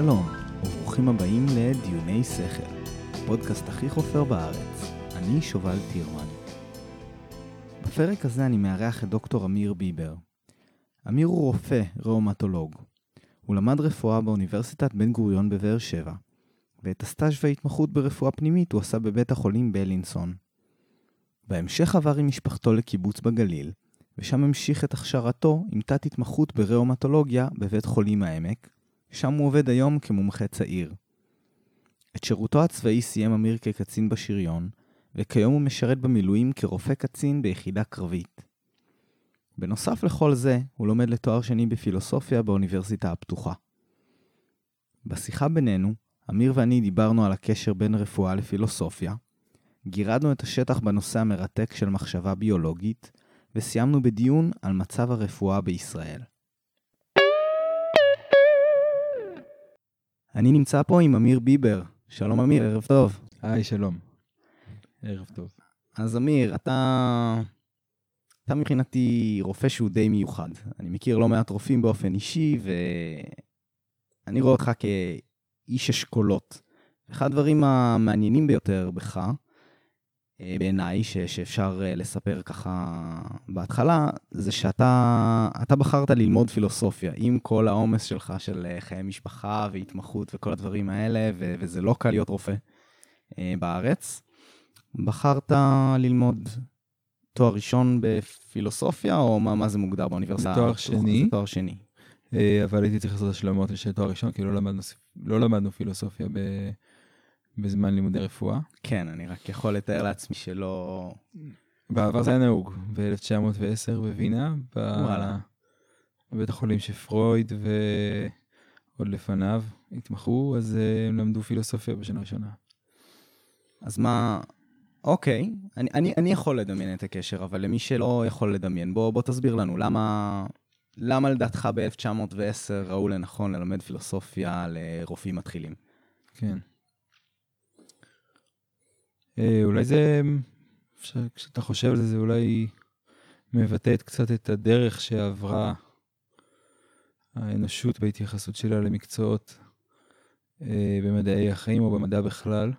שלום, וברוכים הבאים לדיוני שכל, הפודקאסט הכי חופר בארץ. אני שובל טירמן. בפרק הזה אני מארח את דוקטור אמיר ביבר. אמיר הוא רופא ראומטולוג. הוא למד רפואה באוניברסיטת בן גוריון בבאר שבע, ואת הסטאז' וההתמחות ברפואה פנימית הוא עשה בבית החולים בלינסון. בהמשך עבר עם משפחתו לקיבוץ בגליל, ושם המשיך את הכשרתו עם תת-התמחות בראומטולוגיה בבית חולים העמק, שם הוא עובד היום כמומחה צעיר. את שירותו הצבאי סיים אמיר כקצין בשריון, וכיום הוא משרת במילואים כרופא קצין ביחידה קרבית. בנוסף לכל זה, הוא לומד לתואר שני בפילוסופיה באוניברסיטה הפתוחה. בשיחה בינינו, אמיר ואני דיברנו על הקשר בין רפואה לפילוסופיה, גירדנו את השטח בנושא המרתק של מחשבה ביולוגית, וסיימנו בדיון על מצב הרפואה בישראל. אני נמצא פה עם אמיר ביבר. שלום אמיר, ערב טוב. היי, שלום. ערב טוב. אז אמיר, אתה... אתה מבחינתי רופא שהוא די מיוחד. אני מכיר לא מעט רופאים באופן אישי, ואני רואה אותך כאיש אשכולות. אחד הדברים המעניינים ביותר בך, בעיניי, ש- שאפשר אה, לספר ככה בהתחלה, זה שאתה בחרת ללמוד פילוסופיה, עם כל העומס שלך של אה, חיי משפחה והתמחות וכל הדברים האלה, ו- וזה לא קל להיות רופא אה, בארץ. בחרת ללמוד תואר ראשון בפילוסופיה, או מה, מה זה מוגדר באוניברסיטה? תואר הפתוחה? שני. זה תואר שני. אה, אבל הייתי צריך לעשות השלמות של תואר ראשון, כי לא למדנו, לא למדנו פילוסופיה ב, בזמן לימודי רפואה. כן, אני רק יכול לתאר לעצמי שלא... בעבר זה היה נהוג, ב-1910 בווינה. בבית החולים שפרויד ועוד לפניו התמחו, אז אה, הם למדו פילוסופיה בשנה הראשונה. אז מה... אוקיי, אני, אני, אני יכול לדמיין את הקשר, אבל למי שלא יכול לדמיין, בוא, בוא תסביר לנו למה, למה לדעתך ב-1910 ראו לנכון ללמד פילוסופיה לרופאים מתחילים. כן. אה, אולי זה, אפשר- כשאתה חושב על זה, זה אולי מבטא את- קצת את הדרך שעברה האנושות בהתייחסות שלה למקצועות אה, במדעי החיים או במדע בכלל.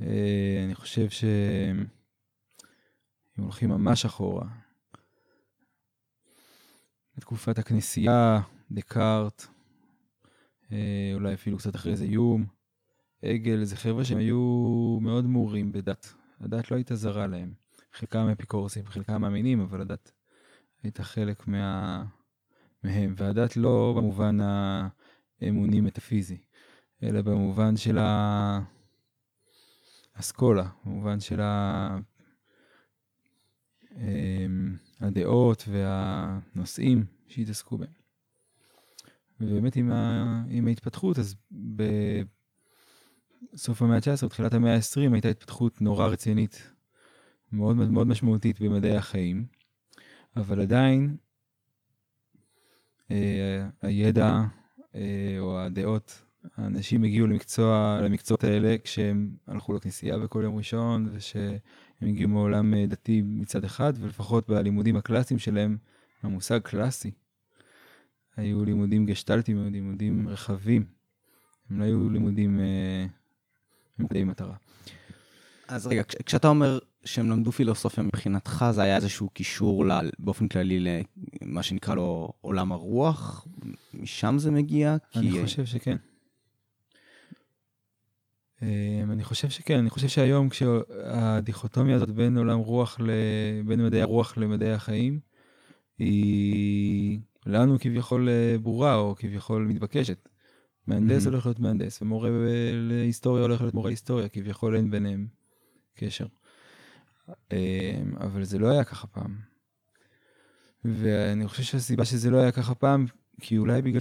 אה, אני חושב שאם הולכים ממש אחורה, לתקופת הכנסייה, דקארט, אה, אולי אפילו קצת אחרי זה יום, עגל, זה חבר'ה שהם היו מאוד מעורים בדת. הדת לא הייתה זרה להם. חלקם אפיקורסים, חלקם מאמינים, אבל הדת הייתה חלק מה... מהם. והדת לא במובן האמוני מטאפיזי, אלא במובן של ה... אסכולה, במובן של ה... אמ, הדעות והנושאים שהתעסקו בהם. ובאמת עם, ה... עם ההתפתחות, אז בסוף המאה ה-19, תחילת המאה ה-20, הייתה התפתחות נורא רצינית, מאוד מאוד משמעותית במדעי החיים, אבל עדיין אה, הידע אה, או הדעות, האנשים הגיעו למקצוע, למקצועות האלה כשהם הלכו לכנסייה בכל יום ראשון, ושהם הגיעו מעולם אה, דתי מצד אחד, ולפחות בלימודים הקלאסיים שלהם, המושג קלאסי, היו לימודים גשטלטיים, היו לימודים רחבים. הם לא היו לימודים אה, ממדעי מטרה. אז רגע, כש- כשאתה אומר שהם למדו פילוסופיה מבחינתך, זה היה איזשהו קישור ל- באופן כללי למה שנקרא לו עולם הרוח? משם זה מגיע? אני כי- חושב שכן. אה, אני חושב שכן, אני חושב שהיום כשהדיכוטומיה הזאת בין עולם רוח, ל... בין מדעי הרוח למדעי החיים, היא לנו כביכול אה, ברורה או כביכול מתבקשת. מהנדס Mhm. הולך להיות מהנדס, ומורה להיסטוריה הולך להיות מורה להיסטוריה, כביכול אין ביניהם קשר. אה, אבל זה לא היה ככה פעם. ואני חושב שהסיבה שזה לא היה ככה פעם, כי אולי בגלל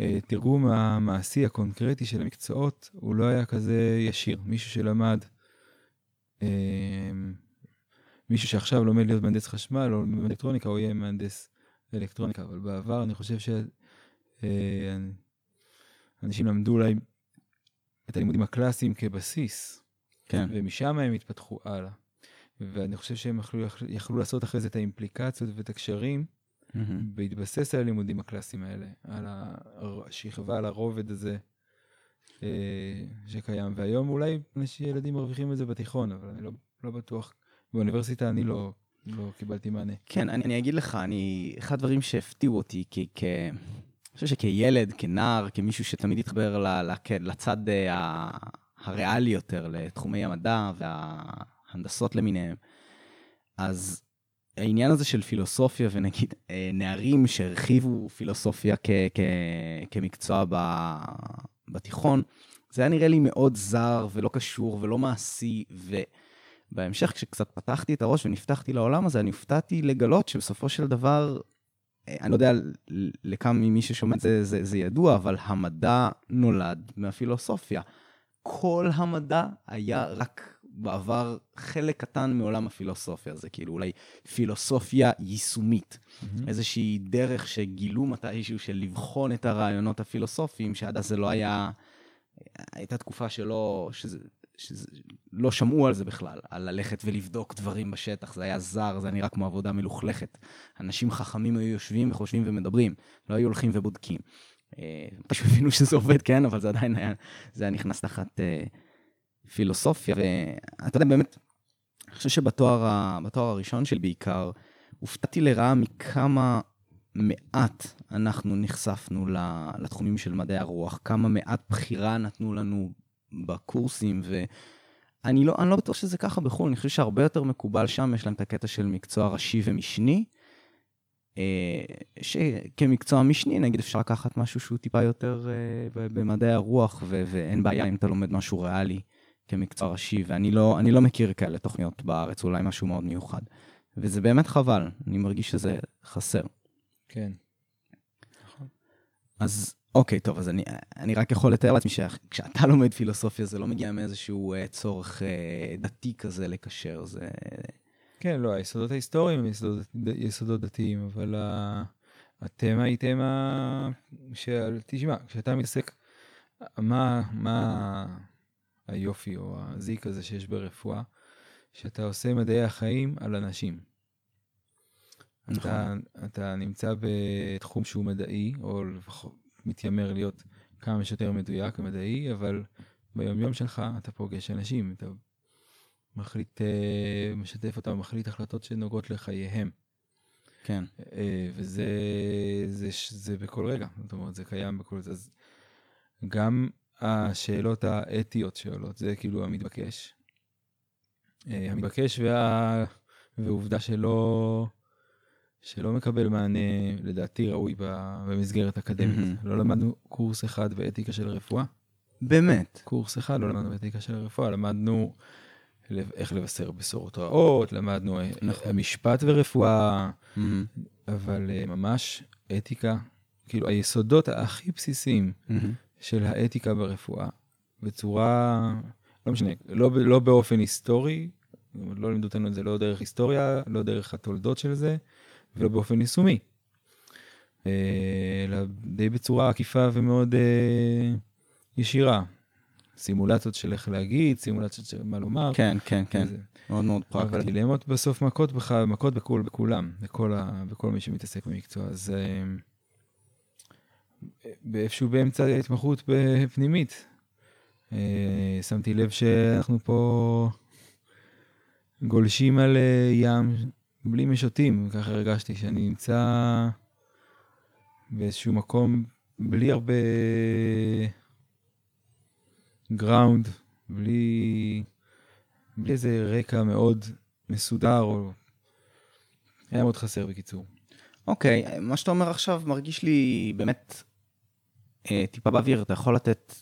שהתרגום המעשי הקונקרטי של המקצועות הוא לא היה כזה ישיר. מישהו שלמד, אה, מישהו שעכשיו לומד להיות מהנדס חשמל או אלקטרוניקה, הוא יהיה מהנדס אלקטרוניקה, אבל בעבר אני חושב שאנשים למדו אולי את הלימודים הקלאסיים כבסיס, כן. ומשם הם התפתחו הלאה. ואני חושב שהם יכלו, יכלו לעשות אחרי זה את האימפליקציות ואת הקשרים בהתבסס על הלימודים הקלאסיים האלה, על השכבה, על הרובד הזה אה, שקיים. והיום אולי ילדים מרוויחים את זה בתיכון, אבל אני לא, לא בטוח. באוניברסיטה אני לא, לא קיבלתי מענה. כן, אני, אני אגיד לך, אני, אחד הדברים שהפתיעו אותי, כי כ... אני חושב שכילד, כנער, כמישהו שתמיד התחבר ל, לצד אה, הריאלי יותר, לתחומי המדע וההנדסות למיניהם, אז העניין הזה של פילוסופיה, ונגיד אה, נערים שהרחיבו פילוסופיה כ, כ, כמקצוע ב, בתיכון, זה היה נראה לי מאוד זר ולא קשור ולא מעשי, ובהמשך, כשקצת פתחתי את הראש ונפתחתי לעולם הזה, אני הופתעתי לגלות שבסופו של דבר, אני לא יודע לכמה ממי ששומע את זה, זה, זה ידוע, אבל המדע נולד מהפילוסופיה. כל המדע היה רק בעבר חלק קטן מעולם הפילוסופיה, זה כאילו אולי פילוסופיה יישומית. Mm-hmm. איזושהי דרך שגילו מתישהו של לבחון את הרעיונות הפילוסופיים, שעד אז זה לא היה... הייתה תקופה שלא... שזה, שזה, לא שמעו על זה בכלל, על ללכת ולבדוק דברים בשטח, זה היה זר, זה היה נראה כמו עבודה מלוכלכת. אנשים חכמים היו יושבים וחושבים ומדברים, לא היו הולכים ובודקים. אה, פשוט הבינו שזה עובד, כן, אבל זה עדיין היה, זה היה נכנס תחת אה, פילוסופיה, ואתה יודע, באמת, אני חושב שבתואר הראשון שלי בעיקר, הופתעתי לרעה מכמה מעט אנחנו נחשפנו לתחומים של מדעי הרוח, כמה מעט בחירה נתנו לנו בקורסים, ואני לא, לא בטוח שזה ככה בחו"ל, אני חושב שהרבה יותר מקובל שם, יש להם את הקטע של מקצוע ראשי ומשני, אה, שכמקצוע משני, נגיד, אפשר לקחת משהו שהוא טיפה יותר אה, במדעי הרוח, ואין בעיה אם אתה לומד משהו ריאלי כמקצוע ראשי, ואני לא, לא מכיר כאלה תוכניות בארץ, אולי משהו מאוד מיוחד. וזה באמת חבל, אני מרגיש שזה חסר. כן. אז אוקיי, טוב, אז אני, אני רק יכול לתאר לעצמי שכשאתה לומד פילוסופיה זה לא מגיע מאיזשהו uh, צורך uh, דתי כזה לקשר, זה... כן, לא, היסודות ההיסטוריים הם יסודות, יסודות דתיים, אבל התמה היא תמה של, תשמע, כשאתה מתעסק, מה, מה היופי או הזיק הזה שיש ברפואה, שאתה עושה מדעי החיים על אנשים. נכון. אתה, אתה נמצא בתחום שהוא מדעי, או לפחות מתיימר להיות כמה שיותר מדויק ומדעי, אבל ביומיום שלך אתה פוגש אנשים, אתה מחליט, אה, משתף אותם, מחליט החלטות שנוגעות לחייהם. כן. אה, וזה זה, זה, זה בכל רגע, זאת אומרת, זה קיים בכל זה. אז גם השאלות האתיות שעולות, זה כאילו המתבקש. אה, המתבקש וה... ועובדה שלא, שלא מקבל מענה, לדעתי, ראוי במסגרת אקדמית. Mm-hmm. לא למדנו קורס אחד באתיקה של רפואה. באמת? קורס אחד לא למדנו באתיקה של רפואה, למדנו איך לבשר בשורות רעות, למדנו נכון. משפט ורפואה, mm-hmm. אבל אה, ממש אתיקה, כאילו היסודות הכי בסיסיים mm-hmm. של האתיקה ברפואה, בצורה, לא משנה, לא, לא באופן היסטורי, לא לימדו אותנו את זה לא דרך היסטוריה, לא דרך התולדות של זה, ולא באופן יישומי. אלא די בצורה עקיפה ומאוד אה, ישירה. סימולציות של איך להגיד, סימולציות של מה לומר. כן, כן, כן. זה... מאוד מאוד פרקטי. אבל הדילמות בסוף מכות בך, מכות בכול, בכולם, בכל, ה, בכל מי שמתעסק במקצוע. אז אה, באיפשהו באמצע ההתמחות בפנימית, אה, שמתי לב שאנחנו פה גולשים על אה, ים בלי משוטים, ככה הרגשתי שאני נמצא באיזשהו מקום בלי הרבה גראונד, בלי, בלי איזה רקע מאוד מסודר, או... היה מאוד חסר בקיצור. אוקיי, okay, מה שאתה אומר עכשיו מרגיש לי באמת אה, טיפה באוויר, אתה יכול לתת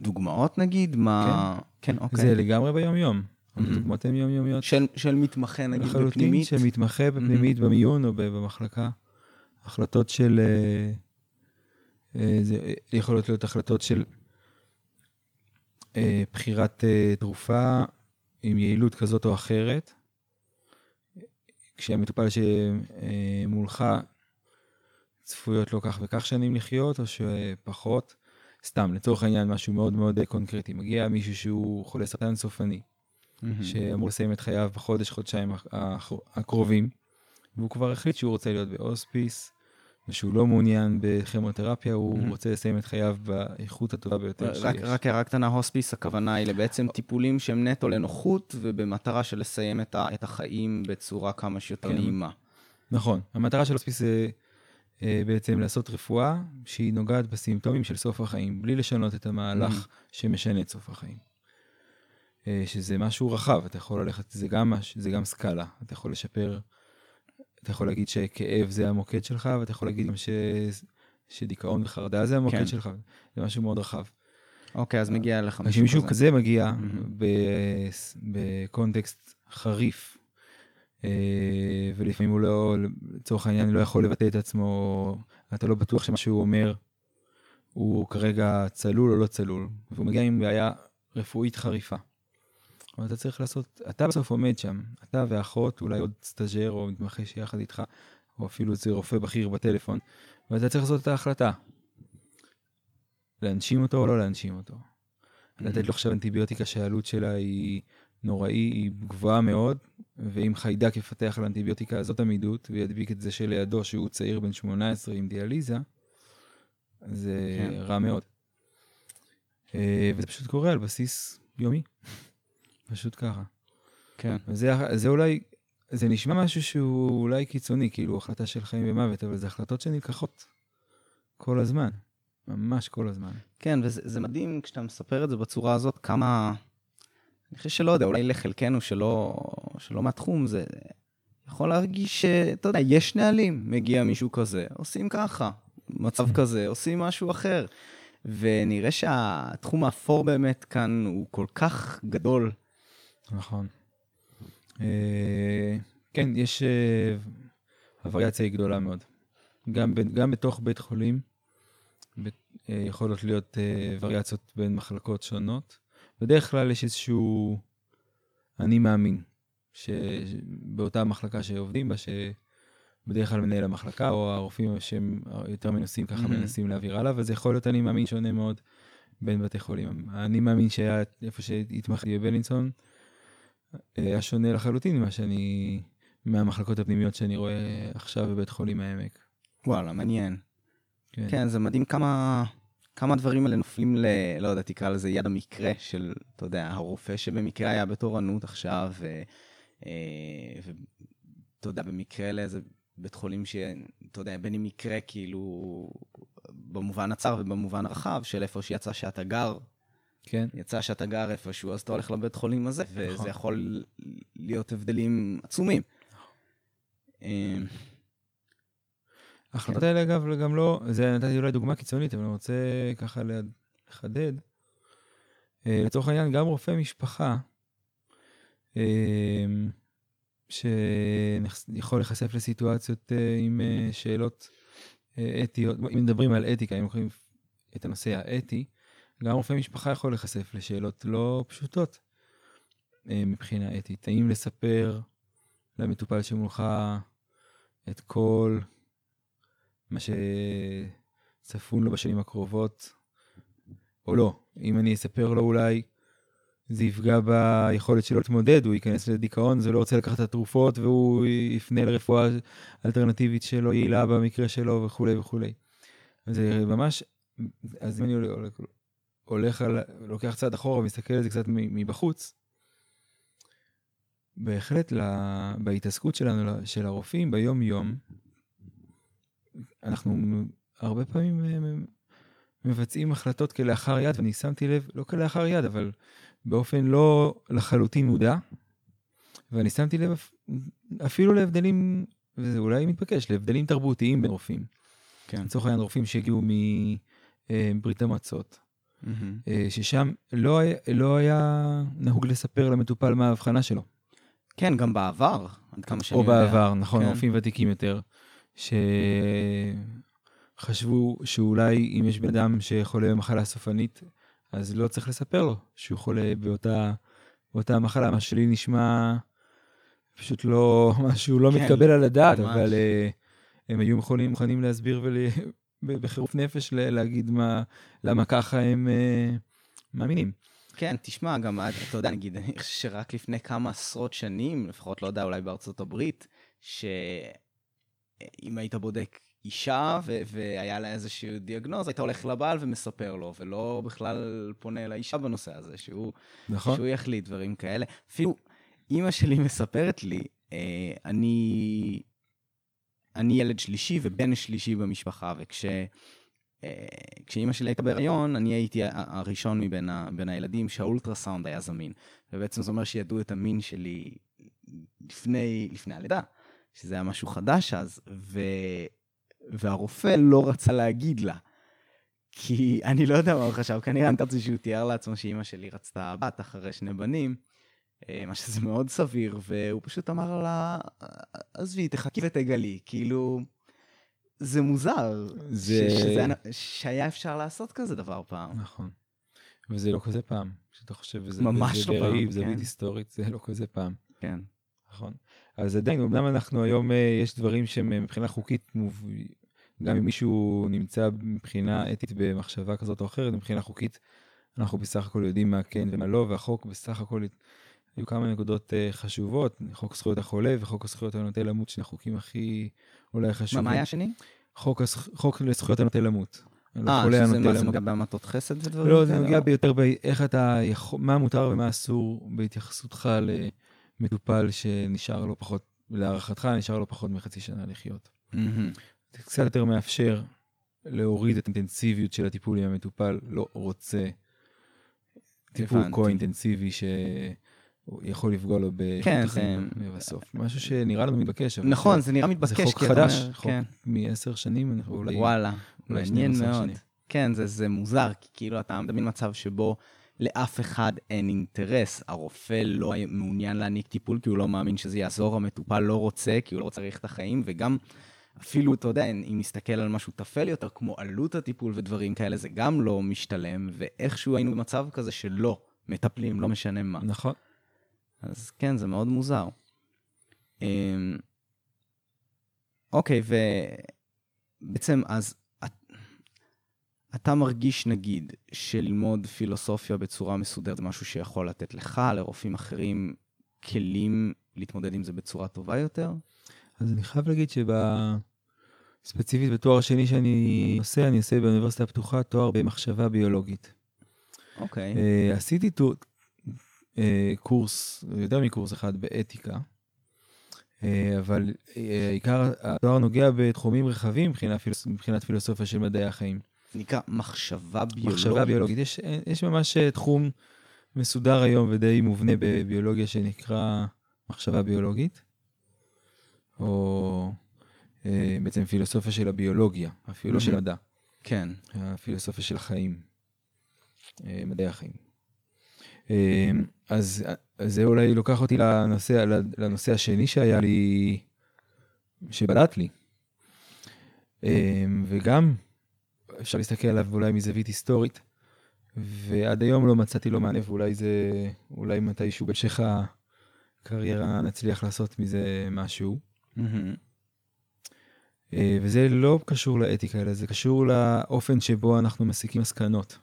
דוגמאות נגיד? מה... כן, כן אוקיי. זה לגמרי ביום-יום. דוגמאות הן יומיומיות. של, של מתמחה נגיד בפנימית? לחלוטין של מתמחה בפנימית, במיון או במחלקה. החלטות של... אה, אה, זה יכולות להיות החלטות של אה, בחירת תרופה עם יעילות כזאת או אחרת. כשהמטופל שמולך צפויות לו כך וכך שנים לחיות, או שפחות. סתם, לצורך העניין, משהו מאוד מאוד קונקרטי. מגיע מישהו שהוא חולה סרטן סופני, שאמור לסיים את חייו בחודש, חודשיים הקרובים, והוא כבר החליט שהוא רוצה להיות בהוספיס, ושהוא לא מעוניין בכימותרפיה, הוא. רוצה לסיים את חייו באיכות הטובה ביותר שיש. רק הערה קטנה, הוספיס, הכוונה היא לבעצם טיפולים שהם נטו לנוחות, ובמטרה של לסיים את, ה, את החיים בצורה כמה שיותר כן. נעימה. נכון, המטרה של הוספיס זה אה, בעצם לעשות רפואה שהיא נוגעת בסימפטומים של סוף החיים, בלי לשנות את המהלך שמשנה את סוף החיים. אה, שזה משהו רחב, אתה יכול ללכת, זה גם, מש- זה גם סקאלה, אתה יכול לשפר, אתה יכול להגיד שכאב זה המוקד שלך, ואתה יכול להגיד גם ש... שדיכאון וחרדה זה המוקד כן. שלך, זה משהו מאוד רחב. אוקיי, אז מגיע לך מישהו כשמישהו כזה. כזה מגיע. ב- בקונטקסט חריף, אה, ולפעמים הוא לא, לצורך העניין, לא יכול לבטא את עצמו, אתה לא בטוח שמה שהוא אומר הוא כרגע צלול או לא צלול, והוא מגיע עם בעיה רפואית חריפה. אבל אתה צריך לעשות, אתה בסוף עומד שם, אתה ואחות, אולי עוד סטאג'ר או מתמחה שיחד איתך, או אפילו איזה רופא בכיר בטלפון, ואתה צריך לעשות את ההחלטה. להנשים אותו או לא להנשים אותו. לתת לו עכשיו אנטיביוטיקה שהעלות שלה היא נוראי, היא גבוהה מאוד, ואם חיידק יפתח על האנטיביוטיקה הזאת עמידות, וידביק את זה שלידו שהוא צעיר בן 18 עם דיאליזה, זה כן. רע מאוד. אה, וזה פשוט קורה על בסיס יומי. פשוט ככה. כן. וזה זה אולי, זה נשמע משהו שהוא אולי קיצוני, כאילו החלטה של חיים ומוות, אבל זה החלטות שנלקחות כל הזמן. ממש כל הזמן. כן, וזה זה מדהים כשאתה מספר את זה בצורה הזאת, כמה... אני חושב שלא יודע, אולי לחלקנו שלא, שלא מהתחום, זה יכול להרגיש שאתה יודע, יש נהלים, מגיע מישהו כזה, עושים ככה, מצב כזה, עושים משהו אחר. ונראה שהתחום האפור באמת כאן הוא כל כך גדול. נכון. אה, כן, יש... אה, הווריאציה היא גדולה מאוד. גם, בתוך בית חולים ב- אה, יכולות להיות אה, וריאציות בין מחלקות שונות. בדרך כלל יש איזשהו אני מאמין, שבאותה מחלקה שעובדים בה, שבדרך כלל מנהל המחלקה או הרופאים שהם יותר מנוסים ככה. מנסים להעביר הלאה, וזה יכול להיות אני מאמין שונה מאוד בין בתי חולים. אני מאמין שהיה איפה שהתמחתי בבלינסון, היה שונה לחלוטין ממה שאני, מהמחלקות הפנימיות שאני רואה עכשיו בבית חולים העמק. וואלה, מעניין. כן. כן, זה מדהים כמה, כמה הדברים האלה נופלים ל... לא יודע, תקרא לזה יד המקרה של, אתה יודע, הרופא שבמקרה היה בתורנות עכשיו, ו... אה, ואתה יודע, במקרה לאיזה בית חולים שאתה יודע, בין אם מקרה כאילו במובן הצר ובמובן הרחב של איפה שיצא שאתה גר, כן. יצא שאתה גר איפשהו, אז אתה הולך לבית חולים הזה, נכון. וזה יכול להיות הבדלים עצומים. אה, ההחלטות האלה אגב גם לא, זה נתתי אולי דוגמה קיצונית, אבל אני רוצה ככה לחדד. אה, לצורך העניין, גם רופא משפחה, אה, שיכול להיחשף לסיטואציות עם שאלות אתיות, אם מדברים על אתיקה, אם לוקחים את הנושא האתי, גם רופא משפחה יכול להיחשף לשאלות לא פשוטות אה, מבחינה אתית. האם לספר למטופל שמולך את כל מה שצפון לו בשנים הקרובות, או לא. אם אני אספר לו אולי, זה יפגע ביכולת שלו להתמודד, הוא ייכנס לדיכאון, זה לא רוצה לקחת את התרופות, והוא יפנה לרפואה אלטרנטיבית שלו, יעילה במקרה שלו וכולי וכולי. זה ממש, אז אם אני הולך- על, לוקח צעד אחורה ומסתכל על זה קצת מבחוץ, בהחלט לה, בהתעסקות שלנו, של הרופאים ביום-יום, אנחנו הרבה פעמים אה, מבצעים החלטות כלאחר יד, ואני שמתי לב, לא כלאחר יד, אבל באופן לא לחלוטין מודע, ואני שמתי לב אפ- אפילו להבדלים, וזה אולי מתבקש, להבדלים תרבותיים בין רופאים. כן. לצורך העניין רופאים שהגיעו מברית המועצות, מהמם. אה, ששם לא לא היה נהוג לספר למטופל מה ההבחנה שלו. כן, גם בעבר, עד כמה שאני או יודע. בעבר, נכון, כן. רופאים ותיקים יותר, שחשבו שאולי אם יש בן אדם שחולה במחלה סופנית, אז לא צריך לספר לו שהוא חולה באותה, באותה מחלה, מה שלי נשמע פשוט לא, משהו לא כן, מתקבל על הדעת, ממש. אבל אה, הם היו מוכנים, מוכנים להסביר ול... בחירוף נפש להגיד מה, למה ככה הם אה, מאמינים. כן, תשמע, גם, אתה יודע, נגיד, אני חושב שרק לפני כמה עשרות שנים, לפחות, לא יודע, אולי בארצות הברית, אם היית בודק אישה ו- והיה לה איזשהו דיאגנוז, היית הולך לבעל ומספר לו, ולא בכלל פונה לאישה בנושא הזה, שהוא, נכון. שהוא יחליט דברים כאלה. אפילו אימא שלי מספרת לי, אה, אני, אני ילד שלישי ובן שלישי במשפחה, וכש... אה, כשאימא שלי הייתה בהיריון, אני הייתי הראשון מבין ה, בין הילדים שהאולטרסאונד היה זמין. ובעצם זה אומר שידעו את המין שלי לפני, לפני הלידה, שזה היה משהו חדש אז, ו, והרופא לא רצה להגיד לה. כי אני לא יודע מה הוא חשב, כנראה אני חושב שהוא תיאר לעצמו שאימא שלי רצתה בת אחרי שני בנים, מה שזה מאוד סביר, והוא פשוט אמר לה, עזבי, תחכי ותגלי, כאילו, זה מוזר, זה- שזה, שהיה אפשר לעשות כזה דבר פעם. נכון. וזה לא כזה פעם, כשאתה חושב, וזה, ממש לא פעם, זווית כן. היסטורית, זה לא כזה פעם. כן. נכון. אז עדיין, אמנם אנחנו היום, אה, יש דברים שהם אה, מבחינה חוקית, מוב- גם אם מישהו נמצא מבחינה אתית במחשבה כזאת או אחרת, מבחינה חוקית, אנחנו בסך הכל יודעים מה כן ומה לא, והחוק בסך הכל, היו כמה נקודות אה, חשובות, חוק זכויות החולה וחוק הזכויות הנוטה למות, שני החוקים הכי אולי מה, חשובים. מה היה השני? חוק, הזכ- חוק לזכויות הנוטה למות. אה, שזה מה, זה. נוגע בהמתות חסד ודברים לא, זה כאלה? נוגע ביותר באיך אתה יכול, מה מותר ומה אסור בהתייחסותך למטופל שנשאר לו פחות, להערכתך נשאר לו פחות מחצי שנה לחיות. זה קצת יותר מאפשר להוריד את האינטנסיביות של הטיפול אם המטופל לא רוצה טיפול. כה אינטנסיבי שיכול לפגוע לו באיכות כן, החיים זה- בסוף. משהו שנראה לנו מתבקש, נכון, זה- זה נראה זה מתבקש. חוק כי אתה חדש, אומר, חוק כן. מעשר שנים, אנחנו אולי... וואלה, אולי מעניין 12 מאוד. שנים. כן, זה, זה מוזר, כי כאילו אתה מדמיין מצב שבו לאף אחד אין אינטרס, הרופא לא מעוניין להעניק טיפול כי הוא לא מאמין שזה יעזור, המטופל לא רוצה כי הוא לא רוצה להאריך את החיים, וגם אפילו, אתה יודע, אם נסתכל על משהו טפל יותר, כמו עלות הטיפול ודברים כאלה, זה גם לא משתלם, ואיכשהו היינו במצב כזה שלא מטפלים, לא משנה מה. נכון. אז כן, זה מאוד מוזר. אמ, אוקיי, ובעצם אז את- אתה מרגיש, נגיד, שללמוד פילוסופיה בצורה מסודרת זה משהו שיכול לתת לך, לרופאים אחרים, כלים להתמודד עם זה בצורה טובה יותר? אז אני חייב להגיד ספציפית בתואר השני שאני עושה, אני עושה באוניברסיטה הפתוחה תואר במחשבה ביולוגית. אוקיי. אה, עשיתי טו- אה, קורס, יותר מקורס אחד באתיקה, אה, אבל אה, עיקר התואר נוגע בתחומים רחבים מבחינה פילוס- מבחינת פילוסופיה של מדעי החיים. נקרא מחשבה ביולוגית. מחשבה ביולוגית. יש, יש ממש אה, תחום מסודר היום ודי מובנה בביולוגיה שנקרא מחשבה ביולוגית, או אה, בעצם פילוסופיה של הביולוגיה, אפילו של Mhm. מדע, כן. הפילוסופיה של החיים, אה, מדעי החיים. אז, זה אולי לוקח אותי לנושא, לנושא השני שהיה לי, שבלט לי. אה, וגם אפשר להסתכל עליו אולי מזווית היסטורית, ועד היום לא מצאתי לו מענה, ואולי זה, אולי מתישהו בהמשך הקריירה נצליח לעשות מזה משהו. אה, וזה לא קשור לאתיקה, אלא זה קשור לאופן שבו אנחנו מסיקים מסקנות.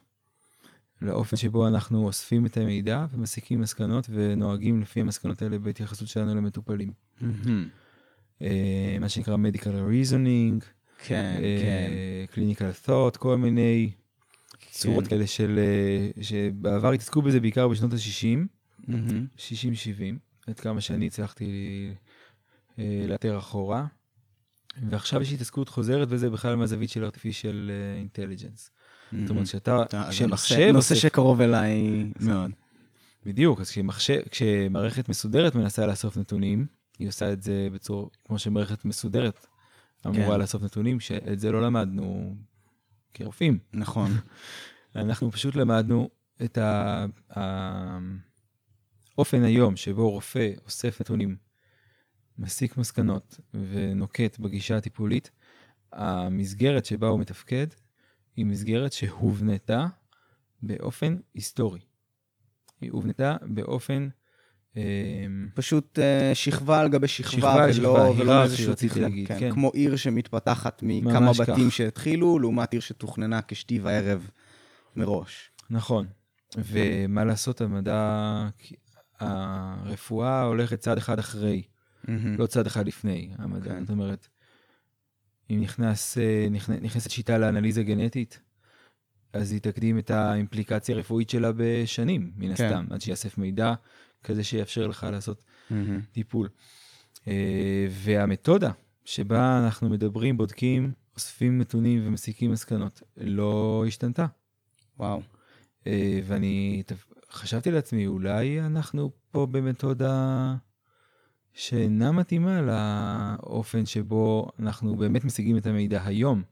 לאופן שבו אנחנו אוספים את המידע ומסיקים מסקנות ונוהגים לפי המסקנות האלה בהתייחסות שלנו למטופלים. אה, מה שנקרא medical reasoning, כן, אה, כן. clinical thought, כל מיני צורות כן. כאלה של, אה, שבעבר התעסקו בזה בעיקר בשנות ה-60, מהמם. 60-70, עד כמה שאני הצלחתי אה, לאתר אחורה. ועכשיו יש התעסקות חוזרת וזה בכלל מהזווית של artificial אה, intelligence. זאת אומרת שאתה, כשמחשב, נושא- שקרוב אליי מאוד. בדיוק, אז כשמחשב, כשמערכת מסודרת מנסה לאסוף נתונים, היא עושה את זה בצורה, כמו שמערכת מסודרת אמורה כן. לאסוף נתונים, שאת זה לא למדנו כרופאים. נכון. אנחנו פשוט למדנו את ה- האופן היום שבו רופא אוסף נתונים, מסיק מסקנות ונוקט בגישה הטיפולית, המסגרת שבה הוא מתפקד היא מסגרת שהובנתה באופן היסטורי. היא הובנתה באופן... אה, פשוט אה, שכבה על גבי שכבה, שכבה ולא, ולא איזשהו תכנון. כן, כן. כמו עיר שמתפתחת מכמה בתים כך. שהתחילו, לעומת עיר שתוכננה כשתי וערב מראש. נכון. ומה לעשות, המדע, הרפואה הולכת צעד אחד אחרי. לא צעד אחד לפני המדע. כן. זאת אומרת, אם נכנס, אה, נכנ- נכנסת שיטה לאנליזה גנטית, אז היא תקדים את האימפליקציה הרפואית שלה בשנים, מן כן. הסתם, עד שיאסף מידע כזה שיאפשר לך לעשות טיפול. אה, והמתודה שבה אנחנו מדברים, בודקים, אוספים נתונים ומסיקים מסקנות, לא השתנתה. וואו. אה, ואני חשבתי לעצמי, אולי אנחנו פה במתודה שאינה מתאימה לאופן שבו אנחנו באמת משיגים את המידע היום.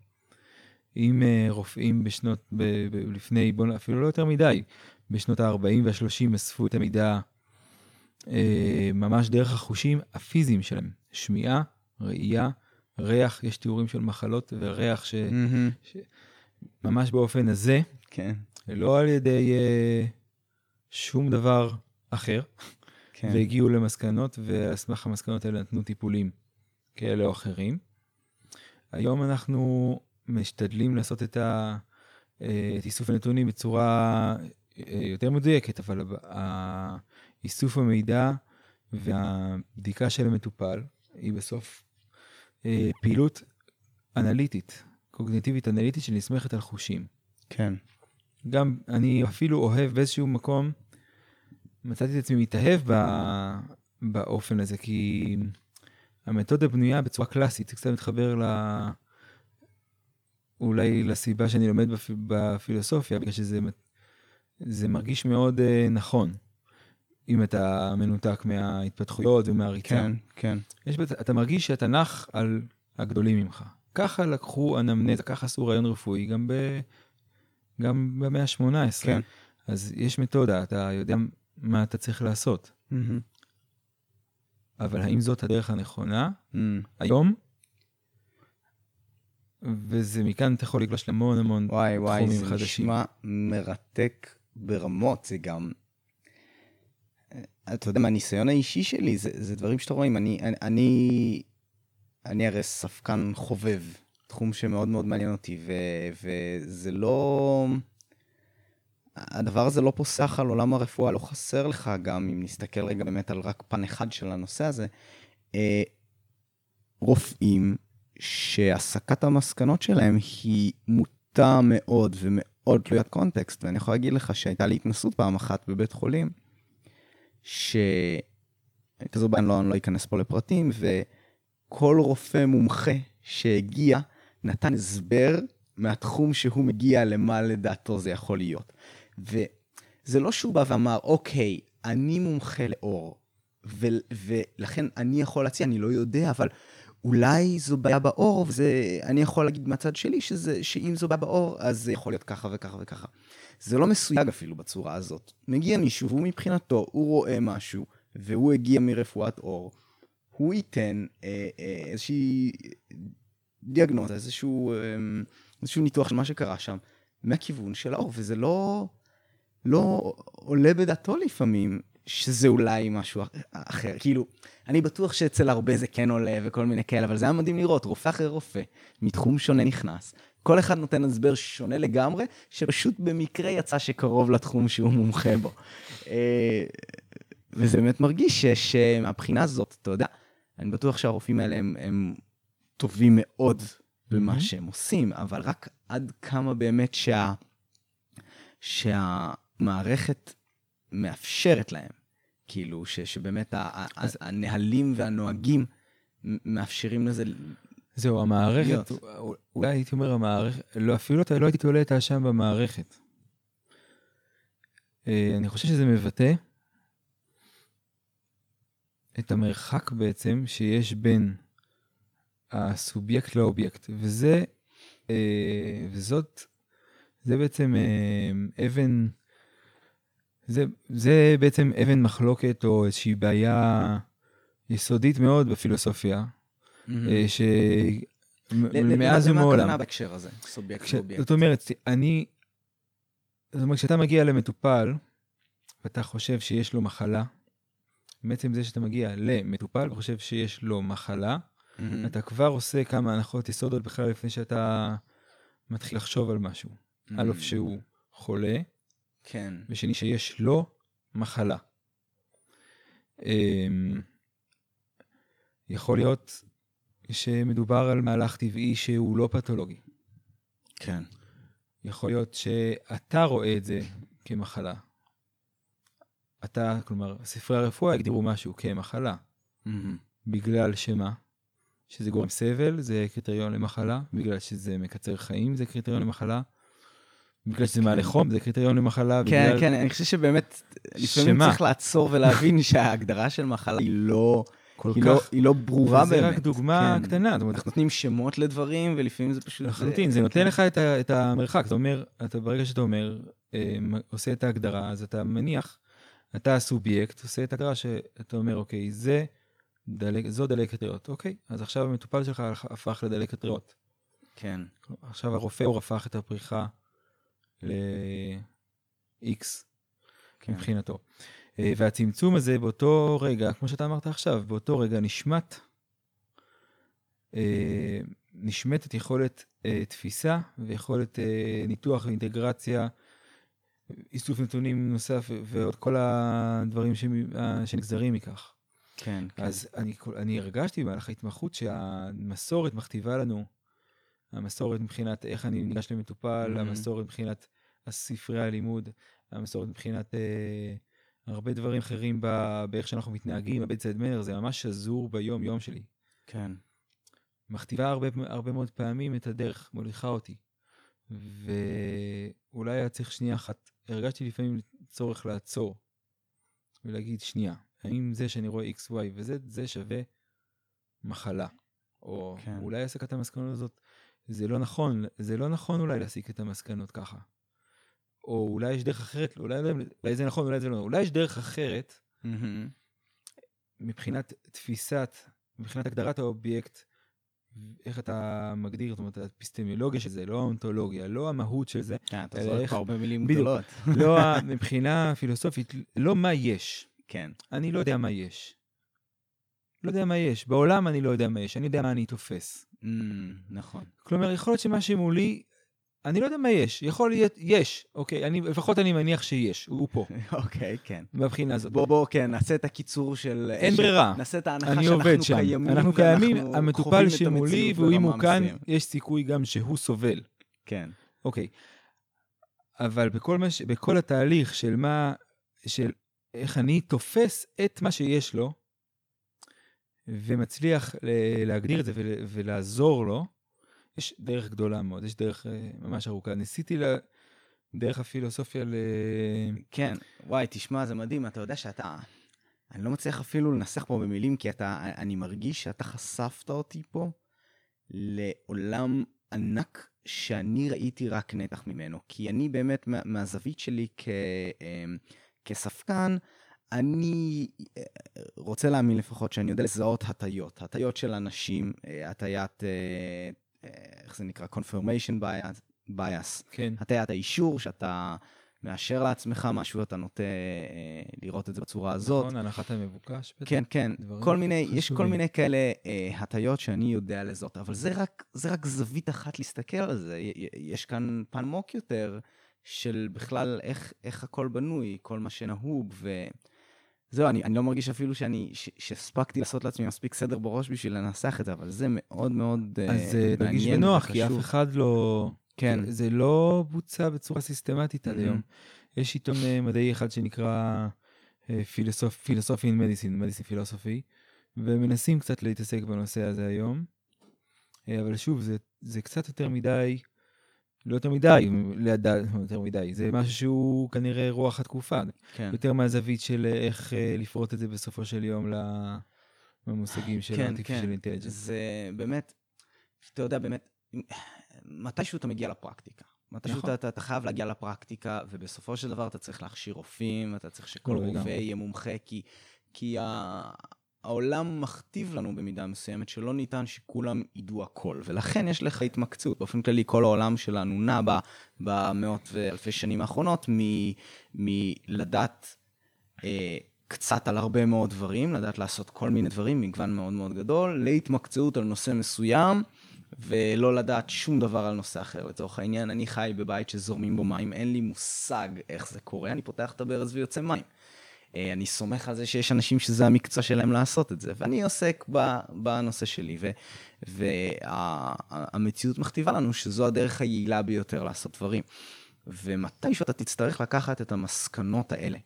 אם אה, רופאים בשנות, ב, ב, לפני, בוא אפילו לא יותר מדי, בשנות ה-40 וה-30 אספו את המידע אה, ממש דרך החושים הפיזיים שלהם, שמיעה, ראייה, ריח, יש תיאורים של מחלות וריח שממש באופן הזה, כן, לא על ידי אה, שום דבר אחר, כן. והגיעו למסקנות, ועל סמך המסקנות האלה נתנו טיפולים כאלה או אחרים. היום אנחנו משתדלים לעשות את, ה, אה, את איסוף הנתונים בצורה אה, יותר מדויקת, אבל איסוף המידע והבדיקה של המטופל היא בסוף אה, פעילות אנליטית, קוגניטיבית אנליטית שנסמכת על חושים. כן. גם אני אפילו אוהב באיזשהו מקום, מצאתי את עצמי מתאהב ב, באופן הזה, כי המתודה בנויה בצורה קלאסית, זה קצת מתחבר ל... אולי לסיבה שאני לומד בפ... בפילוסופיה, בגלל שזה זה מרגיש מאוד uh, נכון, אם אתה מנותק מההתפתחויות ומהריצה. כן, כן. יש, אתה מרגיש שאתה נח על הגדולים ממך. ככה לקחו אנמנזה, ככה עשו רעיון רפואי גם, ב, גם במאה ה-18. כן. אז יש מתודה, אתה יודע מה אתה צריך לעשות. מהמם. אבל האם זאת הדרך הנכונה אמ, היום? וזה מכאן אתה יכול לגלוש להמון המון וואי וואי, תחומים זה חדשים. נשמע מרתק ברמות, זה גם... אתה יודע, מהניסיון האישי שלי, זה, זה דברים שאתה רואים, אני, אני, אני, אני הרי ספקן חובב, תחום שמאוד מאוד מעניין אותי, ו, וזה לא... הדבר הזה לא פוסח על עולם הרפואה, לא חסר לך גם, אם נסתכל רגע באמת על רק פן אחד של הנושא הזה, אה, רופאים שהסקת המסקנות שלהם היא מוטה מאוד ומאוד תלוית קונטקסט, ואני יכול להגיד לך שהייתה לי התנסות פעם אחת בבית חולים, שכזו בעיה, אני לא, אני לא אכנס פה לפרטים, וכל רופא מומחה שהגיע נתן הסבר מהתחום שהוא מגיע למה לדעתו זה יכול להיות. וזה לא שהוא בא ואמר, אוקיי, אני מומחה לאור, ו- ולכן אני יכול להציע, אני לא יודע, אבל אולי זו בעיה בעור, וזה, אני יכול להגיד מהצד שלי שזה, שאם זו בעיה בעור, אז זה יכול להיות ככה וככה וככה. זה לא מסויג אפילו בצורה הזאת. מגיע מישהו, והוא מבחינתו, הוא רואה משהו, והוא הגיע מרפואת עור, הוא ייתן אה, אה, איזושהי דיאגנוזה, איזשהו, אה, איזשהו ניתוח של מה שקרה שם, מהכיוון של האור, וזה לא, לא עולה בדעתו לפעמים שזה אולי משהו אחר. כאילו, אני בטוח שאצל הרבה זה כן עולה וכל מיני כאלה, אבל זה היה מדהים לראות, רופא אחרי רופא, מתחום שונה נכנס. כל אחד נותן הסבר שונה לגמרי, שפשוט במקרה יצא שקרוב לתחום שהוא מומחה בו. אה, וזה באמת מרגיש שמהבחינה הזאת, אתה יודע, אני בטוח שהרופאים האלה הם, הם טובים מאוד במה. שהם עושים, אבל רק עד כמה באמת שה... שהמערכת מאפשרת להם, כאילו, ש, שבאמת ה, אז- הנהלים והנוהגים מאפשרים לזה. זהו, המערכת. אולי הייתי אומר המערכת, לא, אפילו לא הייתי תולה את האשם במערכת. אה, אני חושב שזה מבטא את המרחק בעצם שיש בין הסובייקט לאובייקט, וזה, אה, וזאת, זה בעצם אה, אבן, זה, זה בעצם אבן מחלוקת או איזושהי בעיה יסודית מאוד בפילוסופיה, אה, ל- ל- שמאז למה ומעולם. הכוונה בהקשר הזה? סובייקט כש- ואובייקט. זאת אומרת, אני, זאת אומרת, כשאתה מגיע למטופל, ואתה חושב שיש לו מחלה, בעצם זה שאתה מגיע למטופל וחושב שיש לו מחלה, מהמם. אתה כבר עושה כמה הנחות יסוד עוד בכלל לפני שאתה מתחיל לחשוב על משהו. א', שהוא חולה, כן. ושני, שיש לו מחלה. אמ, יכול להיות, שמדובר על מהלך טבעי שהוא לא פתולוגי. כן. יכול להיות שאתה רואה את זה כמחלה. אתה, כלומר, ספרי הרפואה הגדירו משהו כמחלה. בגלל שמה? שזה גורם סבל, זה קריטריון למחלה, בגלל שזה מקצר חיים, זה קריטריון למחלה, בגלל שזה מעלה חום, זה קריטריון למחלה. כן, בגלל... כן, אני חושב שבאמת, לפעמים? צריך לעצור ולהבין שההגדרה של מחלה היא לא, כל היא כך... לא, היא לא ברורה באמת. רק דוגמה כן. קטנה, זאת אומרת, אנחנו נותנים שמות לדברים, ולפעמים זה פשוט... לחלוטין, זה נותן לך את, ה, את המרחק. זאת אומרת, אתה, ברגע שאתה אומר, אה, עושה את ההגדרה, אז אתה מניח, אתה הסובייקט, עושה את ההגדרה שאתה אומר, אוקיי, זה דלק, זו דלקת ריאות. אוקיי, אז עכשיו המטופל שלך הפך לדלקת ריאות. כן, עכשיו הרופא הוא הפך את הפריחה ל-X כן. מבחינתו. אה, והצמצום הזה באותו רגע, כמו שאתה אמרת עכשיו, באותו רגע נשמט, אה, נשמטת יכולת אה, תפיסה ויכולת ניתוח ואינטגרציה, איסוף נתונים נוסף ועוד כל הדברים שנגזרים מכך. כן, כן. אז אני, אני הרגשתי במהלך ההתמחות שהמסורת מכתיבה לנו, המסורת מבחינת איך אני ניגש למטופל, Mhm. המסורת מבחינת הספרי הלימוד, המסורת מבחינת אה, הרבה דברים אחרים ב- באיך שאנחנו מתנהגים, הבית צד מנר, זה ממש שזור ביום-יום שלי. כן. מכתיבה הרבה, הרבה מאוד פעמים את הדרך, מוליכה אותי. ואולי היה צריך שנייה אחת, הרגשתי לפעמים צורך לעצור ולהגיד, שנייה, האם זה שאני רואה x, y וz, זה שווה מחלה? או. כן. אולי הסקת המסקנות הזאת, זה לא נכון, זה לא נכון אולי להסיק את המסקנות ככה. או אולי יש דרך אחרת, אולי, אולי זה נכון, אולי זה לא נכון, אולי יש דרך אחרת. מבחינת תפיסת, מבחינת הגדרת האובייקט, איך אתה מגדיר, זאת אומרת, האפיסטמיולוגיה של זה, לא האונתולוגיה, לא המהות של זה, כן, אתה זורק איך- הרבה מילים. גדולות. לא מבחינה פילוסופית, לא מה יש. כן. אני לא יודע מה יש. לא יודע מה יש. בעולם אני לא יודע מה יש, אני יודע מה אני תופס. אמ, נכון. כלומר, יכול להיות שמה שמולי, אני לא יודע מה יש. יכול להיות, יש. אוקיי, אני, לפחות אני מניח שיש, הוא פה, אוקיי, כן. מהבחינה הזאת. בוא, בוא, כן, נעשה את הקיצור של... אין ברירה. נעשה את ההנחה שאנחנו. קיימים. אנחנו קיימים, המטופל שמולי, ואם הוא כאן. יש סיכוי גם שהוא סובל. כן. אוקיי. אבל בכל, מה ש... בכל התהליך של מה, של איך אני תופס את מה שיש לו, ומצליח ל- להגדיר את זה ול... ולעזור לו, יש דרך גדולה מאוד, יש דרך אה, ממש ארוכה. ניסיתי ל... דרך הפילוסופיה ל... כן, וואי, תשמע, זה מדהים, אתה יודע שאתה... אני לא מצליח אפילו לנסח פה במילים, כי אתה, אני מרגיש שאתה חשפת אותי פה לעולם ענק שאני ראיתי רק נתח ממנו. כי אני באמת, מה, מהזווית שלי כ, אמ, כספקן, אני אה, רוצה להאמין לפחות שאני יודע לזהות הטיות, הטיות של אנשים, אה, הטיית, אה, איך זה נקרא? confirmation bias, bias. כן, הטיית האישור, שאתה מאשר לעצמך משהו, אתה נוטה לראות את זה בצורה הזאת. נכון, הנחת המבוקש. בטח. כן, כן, כל מיני, יש כל. מיני כאלה הטיות שאני יודע לזאת, אבל זה רק, זה רק זווית אחת להסתכל על זה. יש כאן פן עמוק יותר של בכלל איך, איך הכל בנוי, כל מה שנהוג, וזהו, אני, אני לא מרגיש אפילו שאני, ש- שהספקתי לעשות לעצמי מספיק סדר בראש בשביל לנסח את זה, אבל זה מאוד מאוד אה, אז תרגיש מעניין בנוח, כי. אף אחד לא... כן. זה לא בוצע בצורה סיסטמטית עד Mhm. היום. יש עיתון אה, מדעי אחד שנקרא פילוסופי אין מדיסין, מדיסין פילוסופי, ומנסים קצת להתעסק בנושא הזה היום. אבל שוב, זה, זה קצת יותר מדי, לא יותר מדי, לידע, לא יותר מדי, זה משהו שהוא כנראה רוח התקופה, כן. יותר מהזווית של אה, איך אה, לפרוט את זה בסופו של יום למושגים של כן, artificial כן. intelligence. זה באמת, אתה יודע, באמת, מתישהו אתה מגיע לפרקטיקה. מתישהו נכון. אתה, אתה חייב להגיע לפרקטיקה, ובסופו של דבר אתה צריך להכשיר רופאים, אתה צריך שכל רופא. יהיה מומחה, כי, כי ה... העולם מכתיב לנו במידה מסוימת שלא ניתן שכולם ידעו הכל, ולכן יש לך התמקצות. באופן כללי, כל העולם שלנו נע במאות ואלפי שנים האחרונות מלדעת אה, קצת על הרבה מאוד דברים, לדעת לעשות כל מיני דברים, מגוון מאוד מאוד גדול, להתמקצעות על נושא מסוים, ולא לדעת שום דבר על נושא אחר. לצורך העניין, אני חי בבית שזורמים בו מים, אין לי מושג איך זה קורה, אני פותח את הברז ויוצא מים. אה, אני סומך על זה שיש אנשים שזה המקצוע שלהם לעשות את זה, ואני עוסק בנושא שלי, והמציאות וה, מכתיבה לנו שזו הדרך היעילה ביותר לעשות דברים. ומתישהו אתה תצטרך לקחת את המסקנות האלה,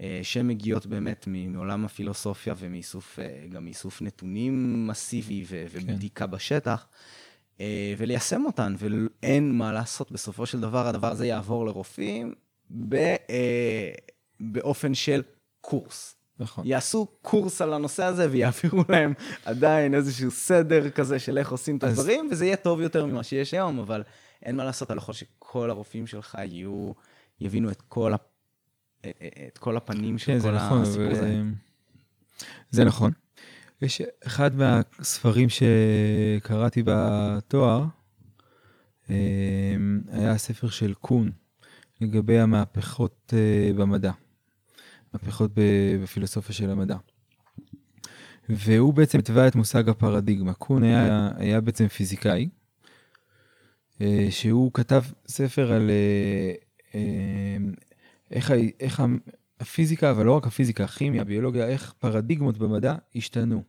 אה, שהן מגיעות באמת מעולם הפילוסופיה ומאיסוף, אה, גם מאיסוף נתונים מסיבי. ובדיקה כן. בשטח, אה, וליישם אותן, ואין מה לעשות, בסופו של דבר הדבר הזה יעבור לרופאים באופן של קורס. נכון. יעשו קורס על הנושא הזה ויעבירו להם עדיין איזשהו סדר כזה של איך עושים את הדברים, וזה יהיה טוב יותר ממה שיש היום, אבל אין מה לעשות, אתה לא יכול שכל הרופאים שלך יהיו, יבינו את כל, ה, את כל הפנים של כן, כל נכון, הסיפור הזה. זה נכון. יש אחד מהספרים שקראתי בתואר, היה הספר של קון, לגבי המהפכות אה, במדע, מהפכות בפילוסופיה של המדע. והוא בעצם התווה את מושג הפרדיגמה. קון היה, היה בעצם פיזיקאי, אה, שהוא כתב ספר על אה, אה, איך, איך הפיזיקה, אבל לא רק הפיזיקה, הכימיה, הביולוגיה, איך פרדיגמות במדע השתנו.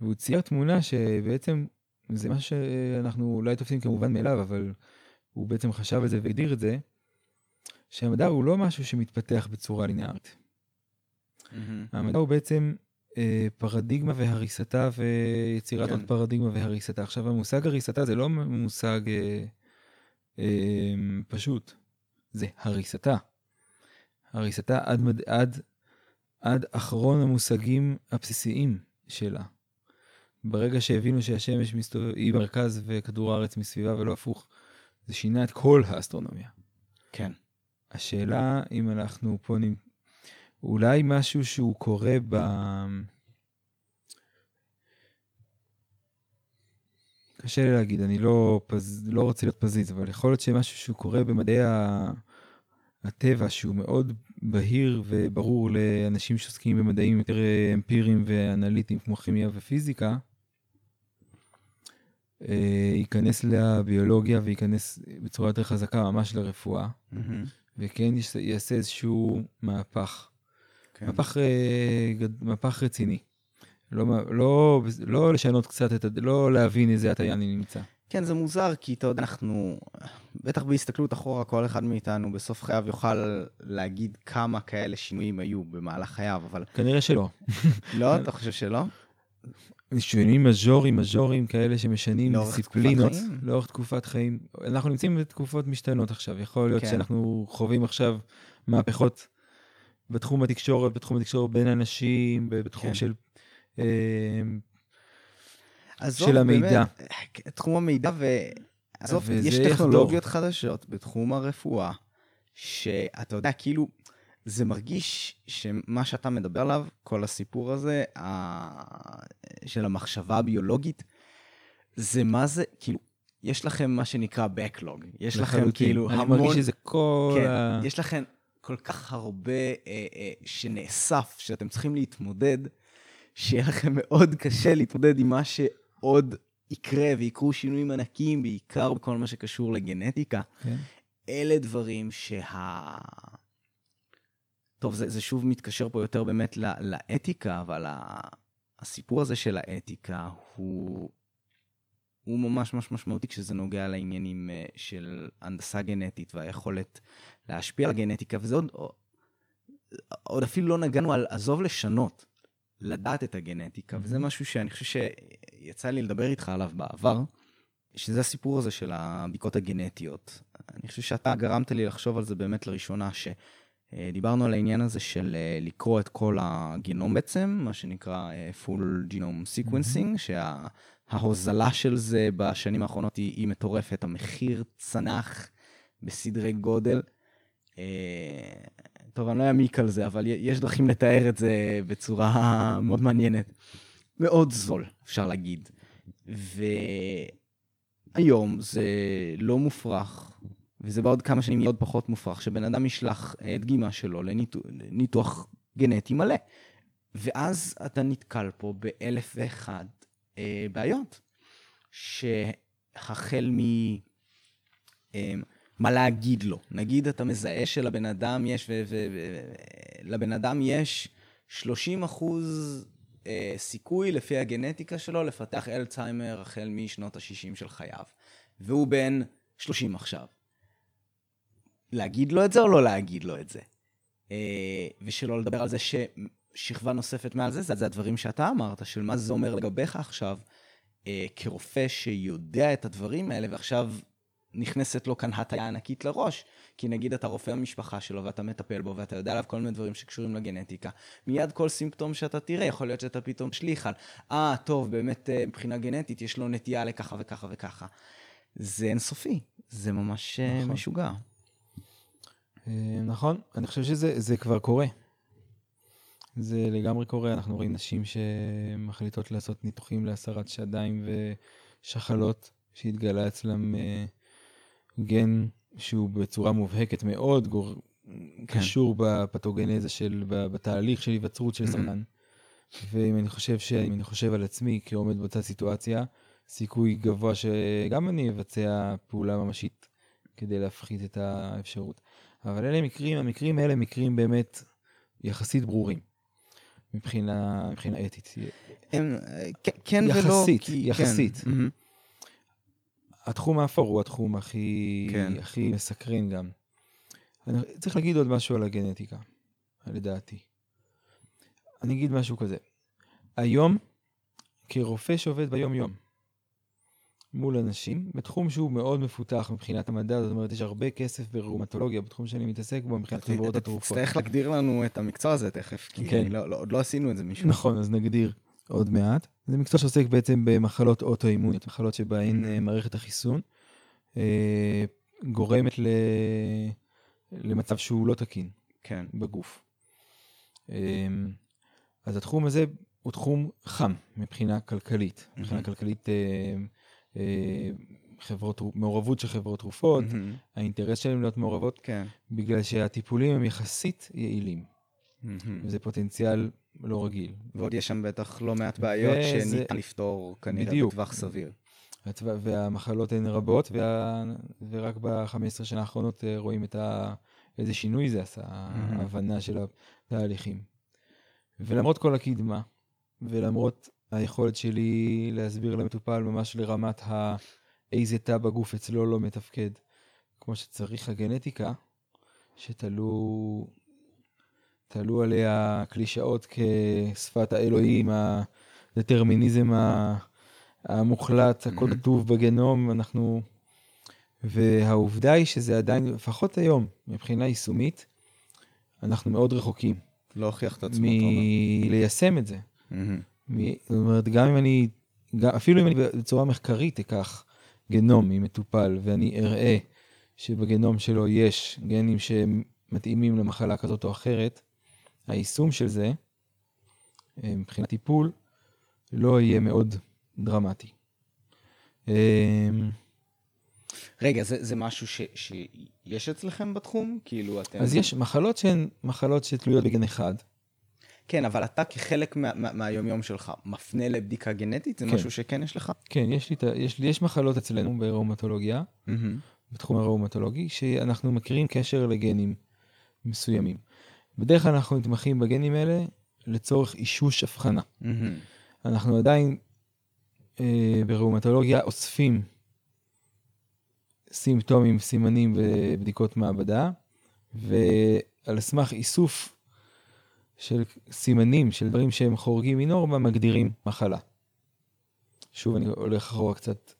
והוא צייר תמונה שבעצם זה מה שאנחנו אולי תופסים כמובן מאליו, אבל הוא בעצם חשב על זה והגדיר את זה, שהמדע הוא לא משהו שמתפתח בצורה לינארית. המדע הוא בעצם אה, פרדיגמה והריסתה ויצירת כן. עוד פרדיגמה והריסתה. עכשיו, המושג הריסתה זה לא מושג אה, אה, פשוט, זה הריסתה. הריסתה עד, עד, עד אחרון המושגים הבסיסיים שלה. ברגע שהבינו שהשמש מסתובב, היא מרכז וכדור הארץ מסביבה ולא הפוך, זה שינה את כל האסטרונומיה. כן. השאלה אם אנחנו פה נמצאים... אולי משהו שהוא קורה ב... קשה לי להגיד, אני לא, פז... לא רוצה להיות פזיז, אבל יכול להיות שמשהו שהוא קורה במדעי הטבע, שהוא מאוד בהיר וברור לאנשים שעוסקים במדעים יותר אמפיריים ואנליטיים כמו כימיה ופיזיקה, אה, ייכנס לביולוגיה וייכנס בצורה יותר חזקה ממש לרפואה, mm-hmm. וכן יעשה איזשהו מהפך. כן. מהפך, אה, מהפך רציני. לא, לא, לא לשנות קצת את, לא להבין איזה הטיה אני נמצא. כן, זה מוזר, כי אתה יודע, אנחנו, בטח בהסתכלות אחורה, כל אחד מאיתנו בסוף חייו יוכל להגיד כמה כאלה שינויים היו במהלך חייו, אבל... כנראה שלא. לא? אתה חושב שלא? שינויים מז'וריים, מז'וריים כאלה שמשנים דיסציפלינות לאורך תקופת חיים. אנחנו נמצאים בתקופות משתנות עכשיו, יכול להיות כן. שאנחנו חווים עכשיו מהפכות בתחום התקשורת, בתחום התקשורת בין אנשים, בתחום כן. של... אה, של המידע. באמת, תחום המידע, ועזוב, יש טכנולוגיות יחדור. חדשות בתחום הרפואה, שאתה יודע, כאילו, זה מרגיש שמה שאתה מדבר עליו, כל הסיפור הזה, של המחשבה הביולוגית, זה מה זה, כאילו, יש לכם מה שנקרא Backlog. יש לכם כאילו המון... אני מרגיש שזה כל כן, ה... יש לכם כל כך הרבה אה, אה, שנאסף, שאתם צריכים להתמודד, שיהיה לכם מאוד קשה להתמודד עם מה שעוד יקרה ויקרו שינויים ענקיים, בעיקר בכל מה שקשור לגנטיקה. כן. אלה דברים שה... טוב, זה, זה שוב מתקשר פה יותר באמת לא, לאתיקה, אבל הסיפור הזה של האתיקה הוא, הוא ממש ממש משמעותי כשזה נוגע לעניינים אה, של הנדסה גנטית והיכולת להשפיע על הגנטיקה, וזה עוד, עוד אפילו לא נגענו על עזוב לשנות, לדעת את הגנטיקה, וזה משהו שאני חושב שיצא לי לדבר איתך עליו בעבר, שזה הסיפור הזה של הבדיקות הגנטיות. אני חושב שאתה גרמת לי לחשוב על זה באמת לראשונה, שדיברנו על העניין הזה של אה, לקרוא את כל הגנום בעצם, מה שנקרא אה, full genome sequencing, שההוזלה של זה בשנים האחרונות היא, היא מטורפת, המחיר צנח בסדרי גודל. אה, טוב, אני לא אעמיק על זה, אבל יש דרכים לתאר את זה בצורה מאוד מעניינת. מאוד זול, אפשר להגיד. והיום זה לא מופרך, וזה בעוד כמה שנים יהיה עוד פחות מופרך, שבן אדם ישלח אה, דגימה שלו לניתוח גנטי מלא. ואז אתה נתקל פה באלף ואחד אה, בעיות, שהחל מ... אה, מה להגיד לו. נגיד אתה מזהה שלבן אדם יש לבן אדם יש 30 אחוז אה, סיכוי לפי הגנטיקה שלו לפתח אלצהיימר החל משנות ה-60 של חייו. והוא בן 30 עכשיו. להגיד לו את זה או לא להגיד לו את זה? אה, ושלא לדבר על זה ששכבה נוספת מעל זה, זה הדברים שאתה אמרת, של מה זה אומר לגביך עכשיו, אה, כרופא שיודע את הדברים האלה, ועכשיו נכנסת לו כאן הטיה ענקית לראש, כי נגיד אתה רופא המשפחה שלו ואתה מטפל בו ואתה יודע עליו כל מיני דברים שקשורים לגנטיקה, מיד כל סימפטום שאתה תראה, יכול להיות שאתה פתאום משליך על, אה, ah, טוב, באמת אה, מבחינה גנטית יש לו נטייה לככה וככה וככה. זה אינסופי, זה ממש נכון. משוגע. נכון, אני חושב שזה כבר קורה. זה לגמרי קורה, אנחנו רואים נשים שמחליטות לעשות ניתוחים להסרת שדיים ושחלות, שהתגלה אצלם אה, גן שהוא בצורה מובהקת מאוד גור... כן. קשור בפתוגנזה של, בתהליך של היווצרות של סרטן. ואם אני חושב ש... אם אני חושב על עצמי כעומד באותה סיטואציה, סיכוי גבוה שגם אני אבצע פעולה ממשית כדי להפחית את האפשרות. אבל אלה מקרים, המקרים האלה מקרים באמת יחסית ברורים. מבחינה, מבחינה אתית. הם, כן ולא. יחסית, יחסית. כן. התחום האפור הוא התחום הכי, כן. הכי מסקרן גם. אני צריך להגיד עוד משהו על הגנטיקה, לדעתי. אני אגיד משהו כזה. היום, כרופא שעובד ביום-יום, מול אנשים, בתחום שהוא מאוד מפותח מבחינת המדע, זאת אומרת, יש הרבה כסף בראומטולוגיה, בתחום שאני מתעסק בו, מבחינת חברות התרופות. תצטרך להגדיר לנו את המקצוע הזה תכף, כי כן. לא, לא, עוד לא עשינו את זה מישהו. נכון, אז נגדיר עוד מעט. זה מקצוע שעוסק בעצם במחלות אוטואימוניות, מחלות שבהן אה, מערכת החיסון אה, גורמת ל... למצב שהוא לא תקין כן. בגוף. אה, אז התחום הזה הוא תחום חם מבחינה כלכלית. מבחינה כלכלית... אה, חברות, מעורבות של חברות תרופות, mm-hmm. האינטרס שלהם להיות מעורבות, כן. בגלל שהטיפולים הם יחסית יעילים. Mm-hmm. וזה פוטנציאל לא רגיל. ועוד יש שם בטח לא מעט בעיות וזה... שניתן לפתור כנראה בדיוק. בטווח סביר. והמחלות הן רבות, וה... ורק ב-15 שנה האחרונות אה, רואים את ה... איזה שינוי זה עשה, mm-hmm. ההבנה של התהליכים. ולמרות כל הקדמה, ולמרות היכולת שלי להסביר למטופל ממש לרמת ה... איזה תא בגוף אצלו לא מתפקד כמו שצריך הגנטיקה, שתלו תלו עליה קלישאות כשפת האלוהים, הדטרמיניזם המוחלט, הכל mm-hmm. כתוב בגנום, אנחנו... והעובדה היא שזה עדיין, לפחות היום, מבחינה יישומית, אנחנו מאוד רחוקים. לא הוכיח את עצמו, מליישם את זה. זאת אומרת, גם אם אני, אפילו אם אני בצורה מחקרית אקח גנום ממטופל ואני אראה שבגנום שלו יש גנים שמתאימים למחלה כזאת או אחרת, היישום של זה, אה, מבחינת טיפול, לא יהיה מאוד דרמטי. אה, רגע, זה, זה משהו ש, שיש אצלכם בתחום? כאילו, אתם... אז יש מחלות שהן מחלות שתלויות בגן אחד. כן, אבל אתה כחלק מה, מה, מהיומיום שלך מפנה לבדיקה גנטית? זה כן. משהו שכן יש לך? כן, יש, לי, יש, יש מחלות אצלנו בראומטולוגיה, mm-hmm. בתחום הראומטולוגי, שאנחנו מכירים קשר לגנים מסוימים. בדרך כלל אנחנו מתמחים בגנים האלה לצורך אישוש הבחנה. Mm-hmm. אנחנו עדיין אה, בראומטולוגיה אוספים סימפטומים, סימנים ובדיקות מעבדה, ועל סמך איסוף של סימנים, של דברים שהם חורגים מנורמה, מגדירים מחלה. שוב, אני הולך אחורה קצת.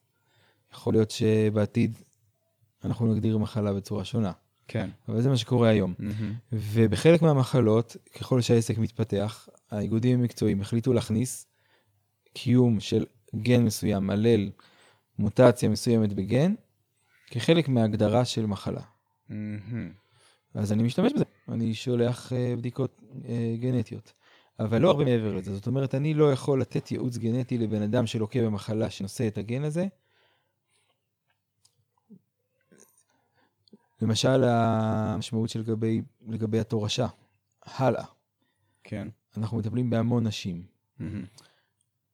יכול להיות שבעתיד אנחנו נגדיר מחלה בצורה שונה. כן. אבל זה מה שקורה היום. Mm-hmm. ובחלק מהמחלות, ככל שהעסק מתפתח, האיגודים המקצועיים החליטו להכניס קיום של גן מסוים, מלל, מוטציה מסוימת בגן, כחלק מההגדרה של מחלה. Mm-hmm. אז אני משתמש בזה, אני שולח uh, בדיקות uh, גנטיות. אבל לא הרבה מעבר לזה, זאת אומרת, אני לא יכול לתת ייעוץ גנטי לבן אדם שלוקה במחלה שנושא את הגן הזה. למשל, המשמעות של לגבי, לגבי התורשה, הלאה. כן. אנחנו מטפלים בהמון נשים. Mm-hmm.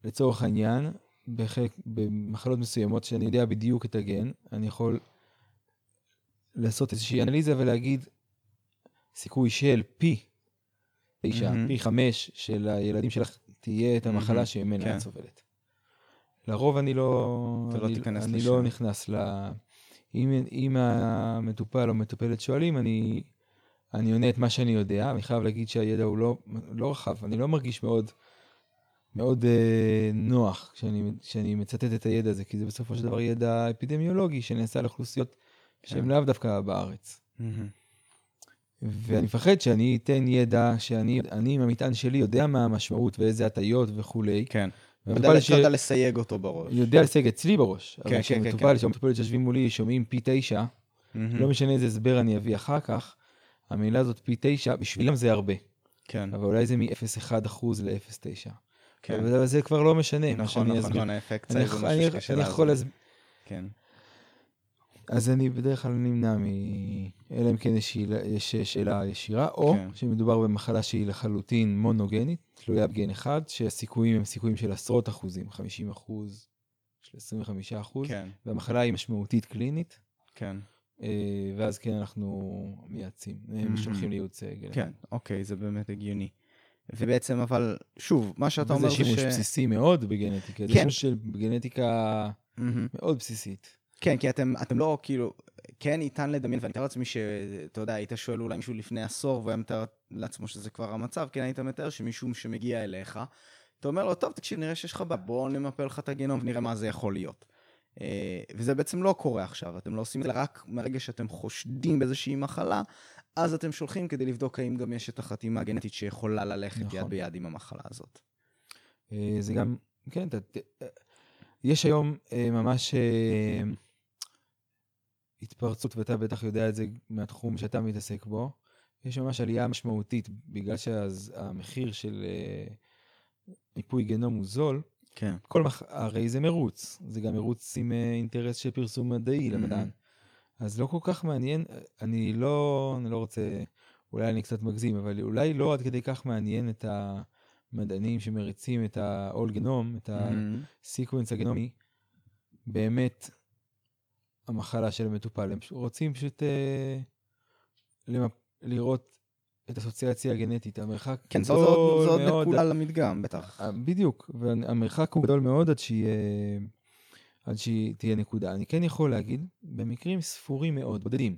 לצורך העניין, בחלק, במחלות מסוימות שאני יודע בדיוק את הגן, אני יכול לעשות איזושהי אנליזה ולהגיד, סיכוי של פי תשע, מהמם. פי חמש של הילדים שלך תהיה את המחלה מהמם. שממנה כן. את סובלת. לרוב אני לא, אתה לא אני, אני. לא נכנס ל... אם, אם המטופל או מטופלת שואלים, אני, אני עונה את מה שאני יודע, אני חייב להגיד שהידע הוא לא, לא רחב, אני לא מרגיש מאוד, מאוד אה, נוח כשאני, כשאני מצטט את הידע הזה, כי זה בסופו של דבר ידע אפידמיולוגי שנעשה לאוכלוסיות שהן כן. לאו דווקא בארץ. מהמם. ואני מפחד שאני אתן ידע שאני אני עם המטען שלי יודע מה המשמעות ואיזה הטיות וכולי. כן. יודע ש- לסייג אותו בראש. יודע להשיג אצלי בראש. כן, אבל כן, כשמטופל, כן. כשהמטופלת שיושבים מולי שומעים פי תשע, מהמם. לא משנה איזה הסבר אני אביא אחר כך, המילה הזאת פי תשע, בשבילם זה הרבה. כן. אבל אולי זה מ-0.1 אחוז ל-0.9. כן. אבל זה כבר לא משנה, נכון, נכון. נכון, האפקט אני יכול-. להסביר. כן. אז אני בדרך כלל נמנע מ... אלא אם כן יש שאלה- יש שאלה ישירה, או כן. שמדובר במחלה שהיא לחלוטין מונוגנית, תלויה בגן אחד, שהסיכויים הם סיכויים של עשרות אחוזים, 50 אחוז, של 25 אחוז, כן. והמחלה היא משמעותית קלינית, כן. אה, ואז כן אנחנו מייעצים, הם Mhm. שולחים לייעוץ גן. כן, אוקיי, זה באמת הגיוני. ובעצם, אבל, שוב, מה שאתה אומר וזה זה שימוש ש... בסיסי מאוד בגנטיקה, זה כן. שימוש של גנטיקה מהמם. מאוד בסיסית. כן, כי אתם, אתם לא, כאילו, כן ניתן לדמיין, ואני מתאר לעצמי שאתה יודע, היית שואל אולי מישהו לפני עשור, והוא היה מתאר לעצמו שזה כבר המצב, כן היית מתאר שמישהו שמגיע אליך, אתה אומר לו, טוב, תקשיב, נראה שיש לך בעיה, בוא נמפה לך את הגנום ונראה מה זה יכול להיות. אה, וזה בעצם לא קורה עכשיו, אתם לא עושים את זה רק מהרגע שאתם חושדים באיזושהי מחלה, אז אתם שולחים כדי לבדוק האם גם יש את החתימה הגנטית שיכולה ללכת נכון. יד ביד עם המחלה הזאת. אה, זה גם, כן, אתה, אה, יש היום ממש התפרצות, ואתה בטח יודע את זה מהתחום שאתה מתעסק בו, יש ממש עלייה משמעותית, בגלל שהמחיר של אה, מיפוי גנום הוא זול, כן. כל מח... הרי זה מרוץ, זה גם מרוץ עם אה, אינטרס של פרסום מדעי Mhm. למדען. אז לא כל כך מעניין, אני לא, אני לא רוצה, אולי אני קצת מגזים, אבל אולי לא עד כדי כך מעניין את המדענים שמריצים את ה-all genome, את מהמם. הסיקוונס הגנומי, באמת המחלה של המטופל. הם רוצים פשוט אה, למפ... לראות את האסוציאציה הגנטית, המרחק כן, גדול זו- זו עוד מאוד. נקודה למדגם, בטח. אה, בדיוק, והמרחק הוא גדול מאוד עד שיהיה, עד שהיא תהיה נקודה. אני כן יכול להגיד, במקרים ספורים מאוד, בודדים,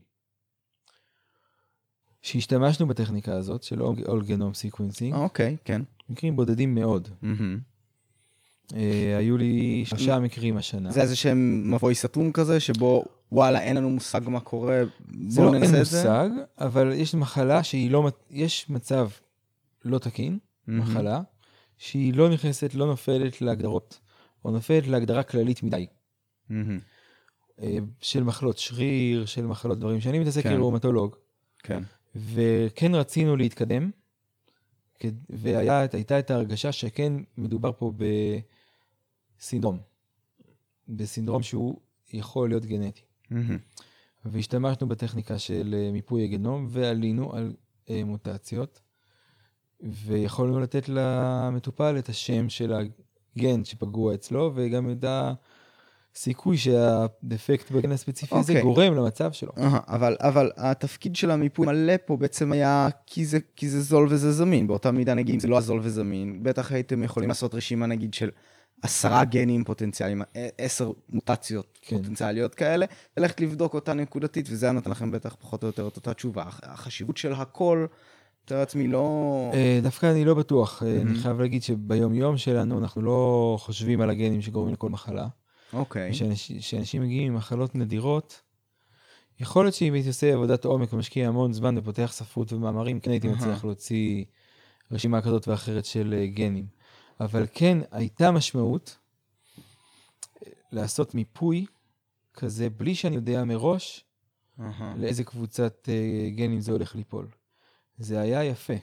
שהשתמשנו בטכניקה הזאת של All Genome Sequencing, אוקיי, כן. מקרים בודדים מאוד. מהמם. אה, היו לי שלושה מקרים השנה. זה איזה שהם מבוי סתום כזה, שבו וואלה, אין לנו מושג מה קורה, זה בואו לא, אין ננסה את זה. מושג, אבל יש מחלה שהיא לא, יש מצב לא תקין. מחלה, שהיא לא נכנסת, לא נופלת להגדרות, או נופלת להגדרה כללית מדי. אה, של מחלות שריר, של מחלות דברים שאני מתעסק כן. כראומטולוג, כן. וכן רצינו להתקדם, והייתה את ההרגשה שכן מדובר פה בסינדרום, בסינדרום שהוא יכול להיות גנטי. מהמם. והשתמשנו בטכניקה של אה, מיפוי הגנום ועלינו על אה, מוטציות, ויכולנו לתת למטופל את השם של הגן שפגוע אצלו, וגם את הסיכוי שהדפקט בגן הספציפי הזה אוקיי. גורם למצב שלו. אהה, אבל, אבל התפקיד של המיפוי מלא פה בעצם היה כי זה, כי זה זול וזה זמין. באותה מידה נגיד אם זה לא הזול וזמין, בטח הייתם יכולים לעשות רשימה נגיד של עשרה גנים פוטנציאליים, עשר מוטציות כן. פוטנציאליות כאלה, ללכת לבדוק אותה נקודתית, וזה היה נותן לכם בטח פחות או יותר את אותה תשובה. הח- החשיבות של הכל, מתאר לעצמי, לא... אה, דווקא אני לא בטוח, אה, אני Mhm. חייב להגיד שביום יום שלנו אנחנו לא חושבים על הגנים שגורמים לכל מחלה. אוקיי. כשאנשים מגיעים עם מחלות נדירות, יכול להיות שאם הייתי עושה עבודת עומק ומשקיע המון זמן ופותח ספרות ומאמרים, כן הייתי. מצליח להוציא רשימה כזאת ואחרת של אה, גנים. אבל כן הייתה משמעות אה, לעשות מיפוי כזה בלי שאני יודע מראש. לאיזה קבוצת אה, גנים זה הולך ליפול. זה היה יפה.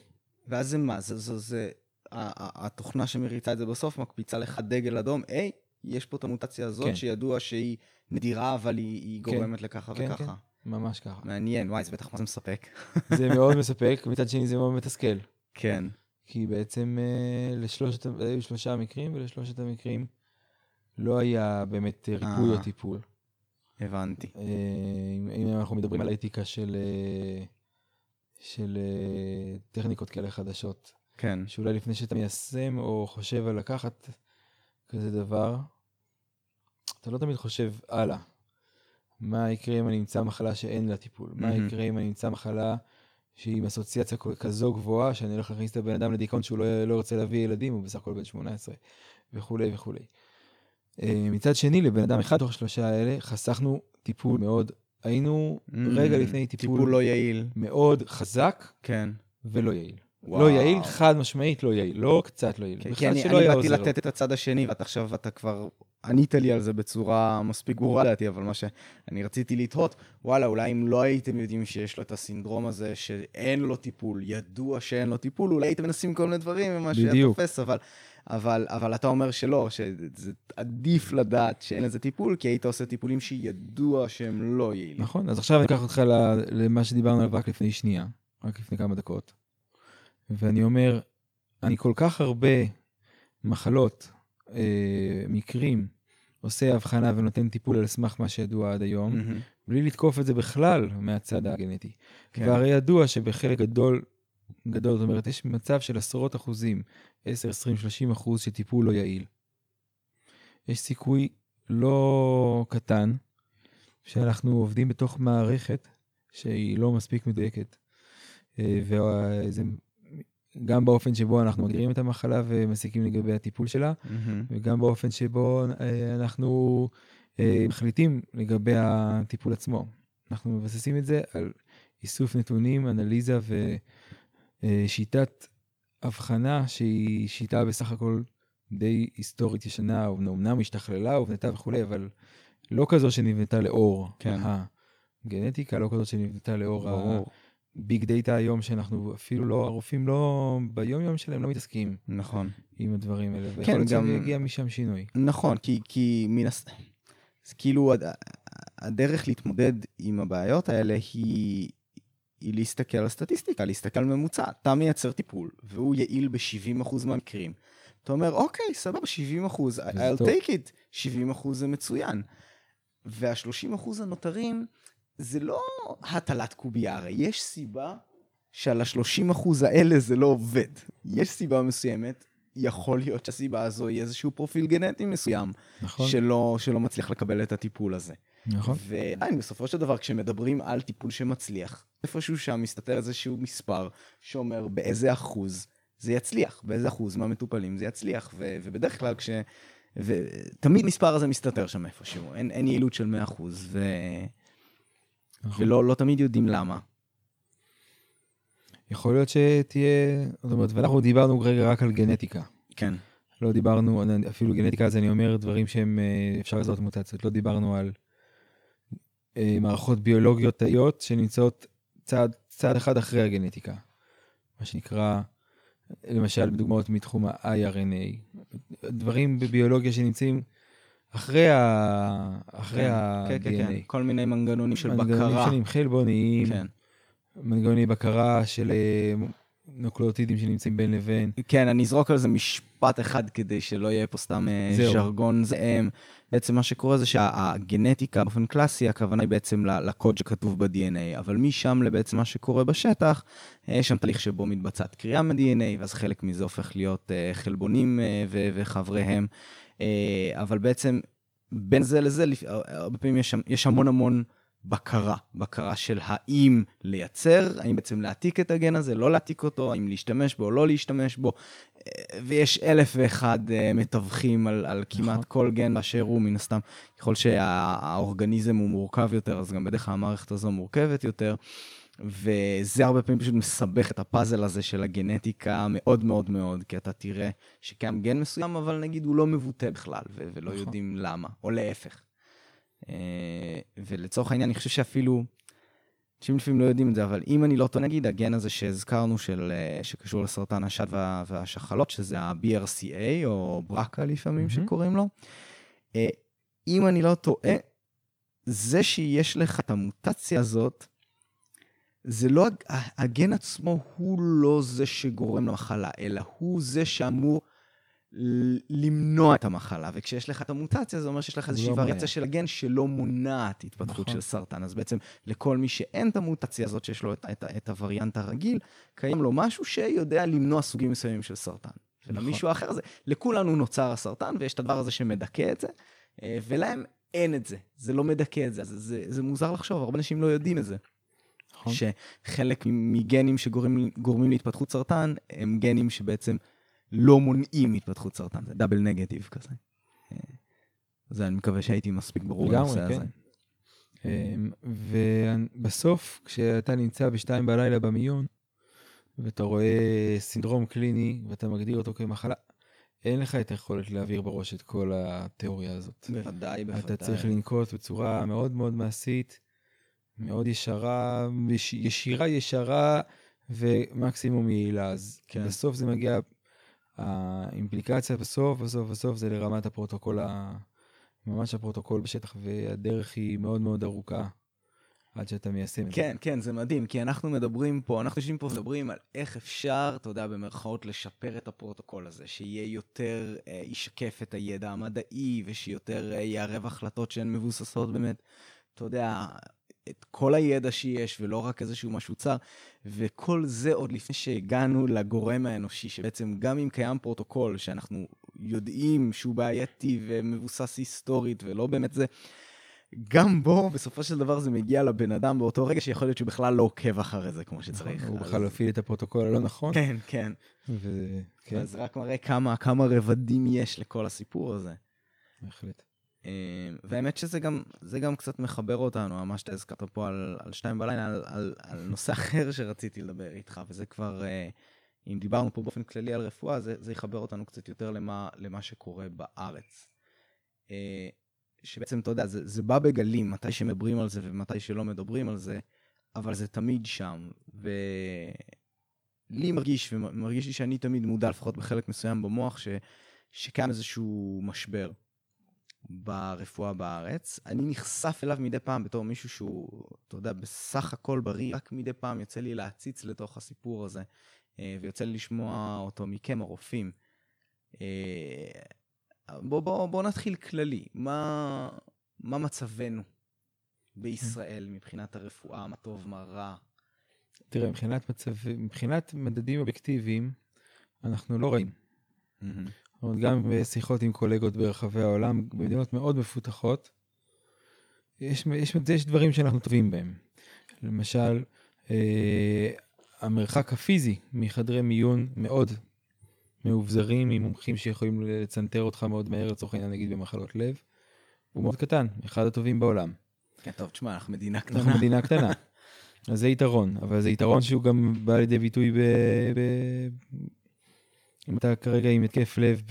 ואז זה מה? זה, זה, זה, התוכנה שמריצה את זה בסוף מקפיצה לך דגל אדום, היי, יש פה את המוטציה הזאת כן. שידוע שהיא נדירה, אבל היא, היא כן. גורמת לככה כן, וככה. ממש ככה. מעניין, וואי, זה בטח זה מספק. זה מאוד מספק, מצד שני זה מאוד מתסכל. כן. כי בעצם אה, לשלושת, היו שלושה מקרים, ולשלושת המקרים לא היה באמת אה, ריפוי או. טיפול. הבנתי. אה, אם, אם אנחנו מדברים על האתיקה של, של טכניקות כאלה חדשות. כן. שאולי לפני שאתה מיישם או חושב על לקחת כזה דבר, אתה לא תמיד חושב הלאה. מה יקרה אם אני אמצא מחלה שאין לה טיפול? מה. יקרה אם אני אמצא מחלה שהיא עם אסוציאציה כזו גבוהה, שאני הולך להכניס את הבן אדם לדיכאון שהוא לא, לא ירצה להביא ילדים, הוא בסך הכל בן 18, וכולי וכולי. אה, מצד שני, לבן אדם אחד מתוך השלושה האלה, חסכנו טיפול מאוד, היינו רגע לפני טיפול, טיפול לא יעיל. מאוד חזק כן. ולא יעיל. וואו. לא יעיל, חד משמעית לא יעיל, לא קצת לא יעיל. כן, כי אני, שלא אני היה באתי. לתת את הצד השני, ואת עכשיו, אתה כבר ענית לי על זה בצורה מספיק גרועה לדעתי, אבל מה שאני רציתי לתהות, וואלה, אולי אם לא הייתם יודעים שיש לו את הסינדרום הזה, שאין לו טיפול, ידוע שאין לו טיפול, אולי הייתם מנסים כל מיני דברים ממה שהיה. תופס, אבל, אבל, אבל אתה אומר שלא, שזה עדיף לדעת שאין לזה טיפול, כי היית עושה טיפולים שידוע שהם לא יעילים. נכון, אז עכשיו אני אקח אותך ל- למה שדיברנו עליו רק לפני שנייה, רק לפני כמה דקות. ואני אומר, אני כל כך הרבה מחלות, אה, מקרים, עושה הבחנה ונותן טיפול על סמך מה שידוע עד היום, מהמם. בלי לתקוף את זה בכלל מהצד הגנטי. כן. והרי ידוע שבחלק גדול, גדול, זאת אומרת, יש מצב של עשרות אחוזים, 10, 20, 30 אחוז שטיפול לא יעיל. יש סיכוי לא קטן שאנחנו עובדים בתוך מערכת שהיא לא מספיק מדויקת. אה, וזה גם באופן שבו אנחנו מגדירים את המחלה ומסיקים לגבי הטיפול שלה, מהמם. וגם באופן שבו אה, אנחנו אה, מחליטים לגבי הטיפול עצמו. אנחנו מבססים את זה על איסוף נתונים, אנליזה ושיטת הבחנה שהיא שיטה בסך הכל די היסטורית ישנה, אומנם השתכללה, הובנתה וכולי, אבל לא כזו שנבנתה לאור כן. הגנטיקה, לא כזו שנבנתה לאור ברור. הביג דאטה היום, שאנחנו אפילו לא, הרופאים לא, ביום יום שלהם לא מתעסקים נכון. עם הדברים האלה. כן, ויכול להיות גם- שיגיע משם שינוי. נכון, כי, כי מן הס... זה כאילו הד... הדרך להתמודד עם הבעיות האלה היא, היא להסתכל על סטטיסטיקה, להסתכל על ממוצע. אתה מייצר טיפול, והוא יעיל ב-70% מהמקרים. אתה אומר, אוקיי, סבבה, 70%, זה I'll טוב. take it, 70% זה מצוין. וה-30% הנותרים, זה לא הטלת קובייה, הרי יש סיבה שעל ה-30% האלה זה לא עובד. יש סיבה מסוימת, יכול להיות שהסיבה הזו היא איזשהו פרופיל גנטי מסוים, נכון? שלא, שלא מצליח לקבל את הטיפול הזה. נכון. ועדיין, בסופו של דבר, כשמדברים על טיפול שמצליח, איפשהו שם מסתתר איזשהו מספר שאומר באיזה אחוז זה יצליח, באיזה אחוז מהמטופלים זה יצליח, ו- ובדרך כלל כש... ותמיד מספר הזה מסתתר שם איפשהו, אין, אין יעילות של 100%, ו... נכון. ולא לא תמיד יודעים למה. יכול להיות שתהיה, זאת אומרת, ואנחנו דיברנו כרגע רק על גנטיקה. כן. לא דיברנו, אפילו גנטיקה, אז אני אומר דברים שהם, אה, אפשר לזהות מוטציות. לא דיברנו על אה, מערכות ביולוגיות תאיות שנמצאות צעד, צעד אחד אחרי הגנטיקה. מה שנקרא, למשל, דוגמאות מתחום ה-IRNA. דברים בביולוגיה שנמצאים אחרי ה- אחרי ה-DNA. כן, כן, כן, כל מיני מנגנונים של מנגנונים בקרה. שונים, חלבוניים, כן. מנגנוני בקרה של אה, נוקלאוטידים שנמצאים בין לבין. כן, אני אזרוק על זה משפט אחד כדי שלא יהיה פה סתם אה. ז'רגון זעם. בעצם מה שקורה זה שהגנטיקה באופן קלאסי, הכוונה היא בעצם לקוד שכתוב ב-DNA, אבל משם לבעצם מה שקורה בשטח, אה, יש שם תהליך שבו מתבצעת קריאה מ-DNA, ואז חלק מזה הופך להיות חלבונים וחבריהם. אה, אבל בעצם בין זה לזה, לפ- הרבה פעמים יש, יש המון המון בקרה, בקרה של האם לייצר, האם בעצם להעתיק את הגן הזה, לא להעתיק אותו, האם להשתמש בו או לא להשתמש בו, אה, ויש אלף ואחד אה, מתווכים על, על כמעט נכון. כל גן באשר הוא, מן הסתם, ככל שהאורגניזם הוא מורכב יותר, אז גם בדרך כלל המערכת הזו מורכבת יותר. וזה הרבה פעמים פשוט מסבך את הפאזל הזה של הגנטיקה מאוד מאוד מאוד, כי אתה תראה שקיים גן מסוים, אבל נגיד הוא לא מבוטא בכלל, ו- ולא נכון. יודעים למה, או להפך. אה, ולצורך העניין, אני חושב שאפילו, אנשים לפעמים לא יודעים את זה, אבל אם אני לא טועה, נגיד, הגן הזה שהזכרנו, של, אה, שקשור לסרטן השד וה, והשחלות, שזה ה-BRCA, או ברקה לפעמים מהמם. שקוראים לו, אה, אם אני לא טועה, זה שיש לך את המוטציה הזאת, זה לא, הג- הגן עצמו הוא לא זה שגורם למחלה, אלא הוא זה שאמור למנוע את המחלה, וכשיש לך את המוטציה, זה אומר שיש לך איזושהי לא וריאציה. של הגן שלא מונעת התפתחות נכון. של סרטן. אז בעצם לכל מי שאין את המוטציה הזאת, שיש לו את, את, את הווריאנט הרגיל, קיים לו משהו שיודע למנוע סוגים מסוימים של סרטן. נכון. ולמישהו אחר זה, לכולנו נוצר הסרטן, ויש את הדבר הזה שמדכא את זה, אה, ולהם אין את זה, זה לא מדכא את זה, אז זה, זה מוזר לחשוב, הרבה אנשים לא יודעים את זה. נכון. שחלק מגנים שגורמים גורמים להתפתחות סרטן, הם גנים שבעצם לא מונעים התפתחות סרטן, זה דאבל נגטיב כזה. אה, אז אני מקווה שהייתי מספיק ברור בנושא הזה. כן. אמ, ובסוף, כשאתה נמצא בשתיים בלילה במיון, ואתה רואה סינדרום קליני, ואתה מגדיר אותו כמחלה, אין לך את היכולת להעביר בראש את כל התיאוריה הזאת. בוודאי, בוודאי. אתה צריך לנקוט בצורה מאוד מאוד מעשית, מאוד ישרה, יש- ישירה, ישרה ומקסימום יעילה. אז כן. בסוף זה מגיע, האימפליקציה בסוף, בסוף, בסוף זה לרמת הפרוטוקול, ה- ממש הפרוטוקול בשטח, והדרך היא מאוד מאוד ארוכה עד שאתה מיישם את זה. כן, כן, זה מדהים, כי אנחנו מדברים פה, אנחנו יושבים פה ומדברים על איך אפשר, אתה יודע, במרכאות, לשפר את הפרוטוקול הזה, שיהיה יותר, אה, ישקף את הידע המדעי, ושיותר אה, יערב החלטות שהן מבוססות באמת, אתה יודע, את כל הידע שיש, ולא רק איזשהו משהו צר, וכל זה עוד לפני שהגענו לגורם האנושי, שבעצם גם אם קיים פרוטוקול שאנחנו יודעים שהוא בעייתי ומבוסס היסטורית, ולא באמת זה, גם בו, בסופו של דבר זה מגיע לבן אדם באותו רגע שיכול להיות שהוא בכלל לא עוקב אחרי זה כמו שצריך. הוא אז- בכלל הפעיל את הפרוטוקול הלא נכון. כן, כן. וכן, אז רק מראה כמה רבדים יש לכל הסיפור הזה. בהחלט. אה, והאמת שזה גם, גם קצת מחבר אותנו, מה שאתה הזכרת פה על, על שתיים בלילה, על, על, על נושא אחר שרציתי לדבר איתך, וזה כבר, אה, אם דיברנו פה באופן כללי על רפואה, זה, זה יחבר אותנו קצת יותר למה, למה שקורה בארץ. אה, שבעצם, אתה יודע, זה, זה בא בגלים, מתי שמדברים על זה ומתי שלא מדברים על זה, אבל זה תמיד שם. ולי מרגיש, ומרגיש לי שאני תמיד מודע, לפחות בחלק מסוים במוח, ש, שקיים איזשהו משבר. ברפואה בארץ. אני נחשף אליו מדי פעם בתור מישהו שהוא, אתה יודע, בסך הכל בריא, רק מדי פעם יוצא לי להציץ לתוך הסיפור הזה, אה, ויוצא לי לשמוע אותו מכם, הרופאים. אה, בוא, בוא, בוא נתחיל כללי. מה, מה מצבנו בישראל מבחינת הרפואה? מה טוב, מה רע? תראה, מבחינת מצב, מבחינת מדדים אובייקטיביים, אנחנו לא רעים. זאת אומרת, גם בשיחות עם קולגות ברחבי העולם, במדינות מאוד מפותחות, יש, יש, יש דברים שאנחנו טובים בהם. למשל, אה, המרחק הפיזי מחדרי מיון מאוד מאובזרים, עם מומחים שיכולים לצנתר אותך מאוד מהר, לצורך העניין נגיד במחלות לב, הוא מאוד קטן, אחד הטובים בעולם. כן, טוב, תשמע, אנחנו מדינה קטנה. אנחנו מדינה קטנה. אז זה יתרון, אבל זה יתרון שהוא גם בא לידי ביטוי ב... ב... אם אתה כרגע עם התקף לב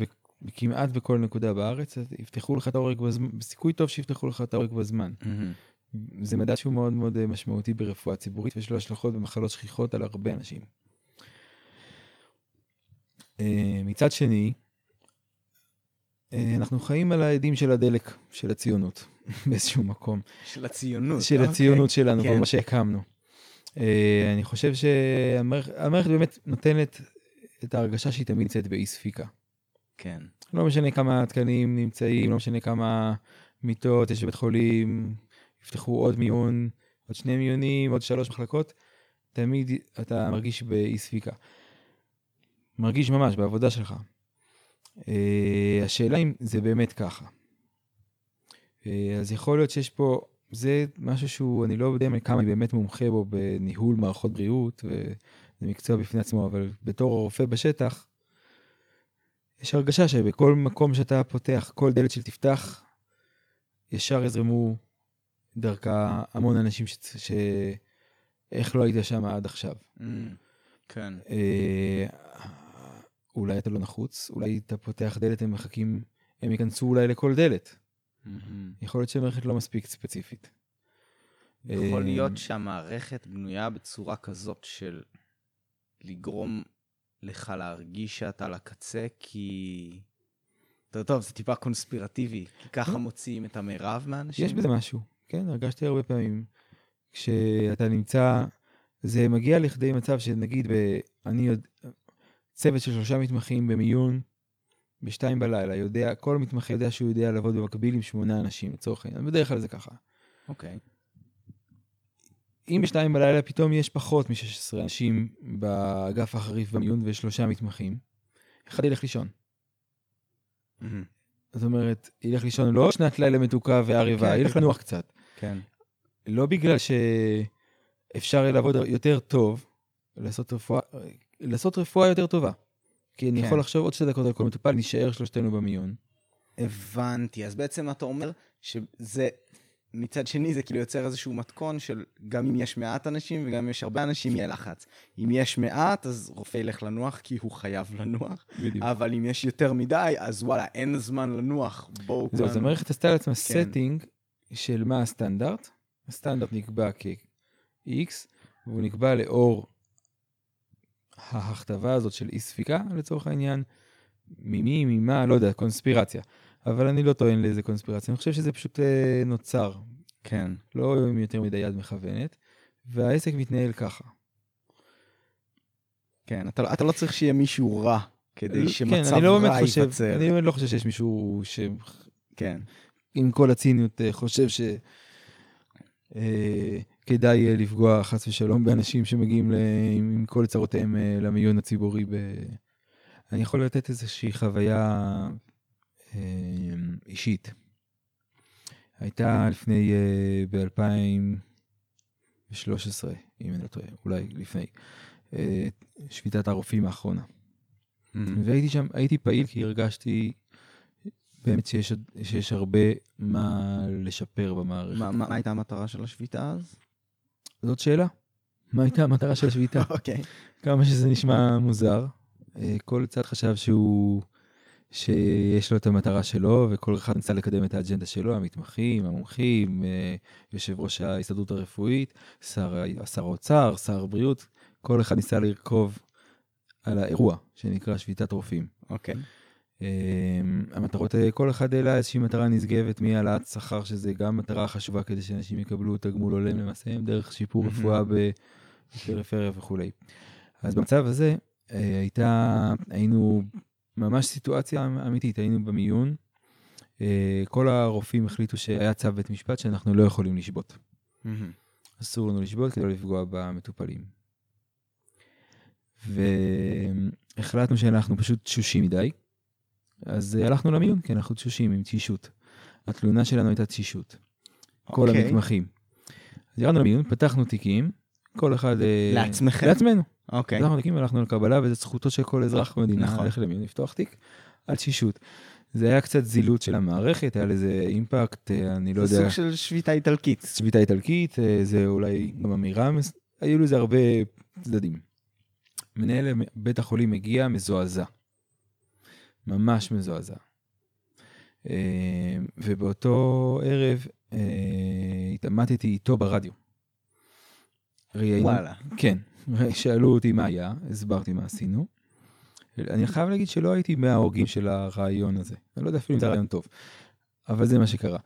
כמעט בכל נקודה בארץ, אז יפתחו לך את העורק בזמן, סיכוי טוב שיפתחו לך את העורק בזמן. מהמם. זה מדד שהוא מאוד מאוד אה, משמעותי ברפואה ציבורית, ויש לו השלכות במחלות שכיחות על הרבה אנשים. אה, מצד שני, אה, אנחנו חיים על האדים של הדלק, של הציונות, באיזשהו מקום. של הציונות. של אוקיי. הציונות שלנו, כן. כל מה שהקמנו. אני חושב שהמערכת באמת נותנת את ההרגשה שהיא תמיד נמצאת באי ספיקה. כן. לא משנה כמה תקנים נמצאים, לא משנה כמה מיטות יש בבית חולים, יפתחו עוד מיון, עוד שני מיונים, עוד שלוש מחלקות, תמיד אתה מרגיש באי ספיקה. מרגיש ממש בעבודה שלך. אה, השאלה אם זה באמת ככה. אה, אז יכול להיות שיש פה, זה משהו שהוא, אני לא יודע כמה אני באמת מומחה בו בניהול מערכות בריאות, וזה מקצוע בפני עצמו, אבל בתור רופא בשטח, יש הרגשה שבכל מקום שאתה פותח, כל דלת שתפתח, ישר יזרמו דרכה המון אנשים ש... ש... איך לא היית שם עד עכשיו. אמ, כן. אה, אולי אתה לא נחוץ, אולי אתה פותח דלת, הם מחכים, הם ייכנסו אולי לכל דלת. מהמם. יכול להיות שהמערכת לא מספיק ספציפית. יכול אה, להיות שהמערכת בנויה בצורה כזאת של לגרום לך להרגיש שאתה על הקצה, כי... טוב, טוב, זה טיפה קונספירטיבי, כי ככה לא. מוציאים את המרב מהאנשים. יש בזה משהו, כן, הרגשתי הרבה פעמים. כשאתה נמצא, זה מגיע לכדי מצב שנגיד, ב, אני יודע, צוות של שלושה מתמחים במיון, בשתיים בלילה, יודע, כל מתמחה יודע שהוא יודע לעבוד במקביל עם שמונה אנשים, לצורך העניין, בדרך כלל זה ככה. אוקיי. אם בשתיים בלילה פתאום יש פחות מ-16 אנשים באגף החריף במיון ושלושה מתמחים, אחד ילך לישון. זאת אומרת, ילך לישון לא שנת לילה מתוקה וערבה, כן. ילך לנוח קצת. כן. לא בגלל שאפשר לעבוד יותר טוב, לעשות רפואה, לעשות רפואה יותר טובה. כי אני כן. יכול לחשוב עוד שתי דקות על כל מטופל, נשאר שלושתנו במיון. הבנתי. אז בעצם אתה אומר שזה, מצד שני זה כאילו יוצר איזשהו מתכון של גם אם יש מעט אנשים וגם אם יש הרבה אנשים יהיה לחץ. אם יש מעט, אז רופא ילך לנוח כי הוא חייב לנוח, בדיוק. אבל אם יש יותר מדי, אז וואלה, אין זמן לנוח, בואו זהו, אז כולנו- המערכת עשתה לעצמה כן. setting של מה הסטנדרט. הסטנדרט נקבע כ-X, והוא נקבע לאור ההכתבה הזאת של אי ספיקה, לצורך העניין, ממי, ממה, לא יודע, קונספירציה. אבל אני לא טוען לאיזה קונספירציה, אני חושב שזה פשוט אה, נוצר, כן. לא עם יותר מדי יד מכוונת, והעסק מתנהל ככה. כן, אתה, אתה לא צריך שיהיה מישהו רע כדי שמצב כן, לא רע חושב, ייווצר. אני לא חושב שיש מישהו ש... כן. עם כל הציניות אה, חושב ש... אה, כדאי אה, לפגוע חס ושלום באנשים שמגיעים ל... עם כל צרותיהם אה, למיון הציבורי. ב... אני יכול לתת איזושהי חוויה אה, אישית. הייתה לפני, אה, ב-2013, אם אני לא טועה, אולי לפני, אה, שביתת הרופאים האחרונה. והייתי שם, הייתי פעיל כי הרגשתי באמת שיש, שיש הרבה מה לשפר במערכת. מה, מה הייתה המטרה של השביתה אז? זאת שאלה. מה הייתה המטרה של השביתה? אוקיי. כמה שזה נשמע מוזר. אה, כל צד חשב שהוא, שיש לו את המטרה שלו, וכל אחד ניסה לקדם את האג'נדה שלו, המתמחים, המומחים, אה, יושב ראש ההסתדרות הרפואית, שר, שר האוצר, שר הבריאות, כל אחד ניסה לרכוב על האירוע שנקרא שביתת רופאים. אוקיי. אה, המטרות, אה, כל אחד העלה איזושהי מטרה נשגבת מהעלאת שכר, שזה גם מטרה חשובה כדי שאנשים יקבלו תגמול הולם למעשיהם, דרך שיפור. רפואה בפריפריה וכולי. אז במצב הזה הייתה, היינו ממש סיטואציה אמיתית, היינו במיון, אה, כל הרופאים החליטו שהיה צו בית משפט שאנחנו לא יכולים לשבות. אסור לנו לשבות כדי לא לפגוע במטופלים. והחלטנו שאנחנו פשוט תשושים מדי, אז אה, הלכנו למיון, כי אנחנו תשושים עם תשישות. התלונה שלנו הייתה תשישות. כל אוקיי. המתמחים. אז ירדנו למיון, פתחנו תיקים, כל אחד... אה, לעצמכם? לעצמנו. אוקיי. פתחנו תיקים והלכנו לקבלה, וזו זכותו של כל אזרח במדינה, נכון. ללכת למיון, לפתוח תיק, על תשישות. זה היה קצת זילות של המערכת, היה לזה אימפקט, אה, אני לא זה יודע. סוג של שביתה איטלקית. שביתה איטלקית, אה, זה אולי גם אמירה, היו לזה הרבה צדדים. מנהל בית החולים הגיע מזועזע. ממש מזועזע. אה, ובאותו ערב התעמתתי איתו ברדיו. ראיינו- וואלה. כן, שאלו אותי מה היה, הסברתי מה עשינו. אני חייב להגיד שלא הייתי מההורגים של הרעיון הזה. אני לא יודע אפילו אם זה רעיון טוב, אבל זה מה שקרה.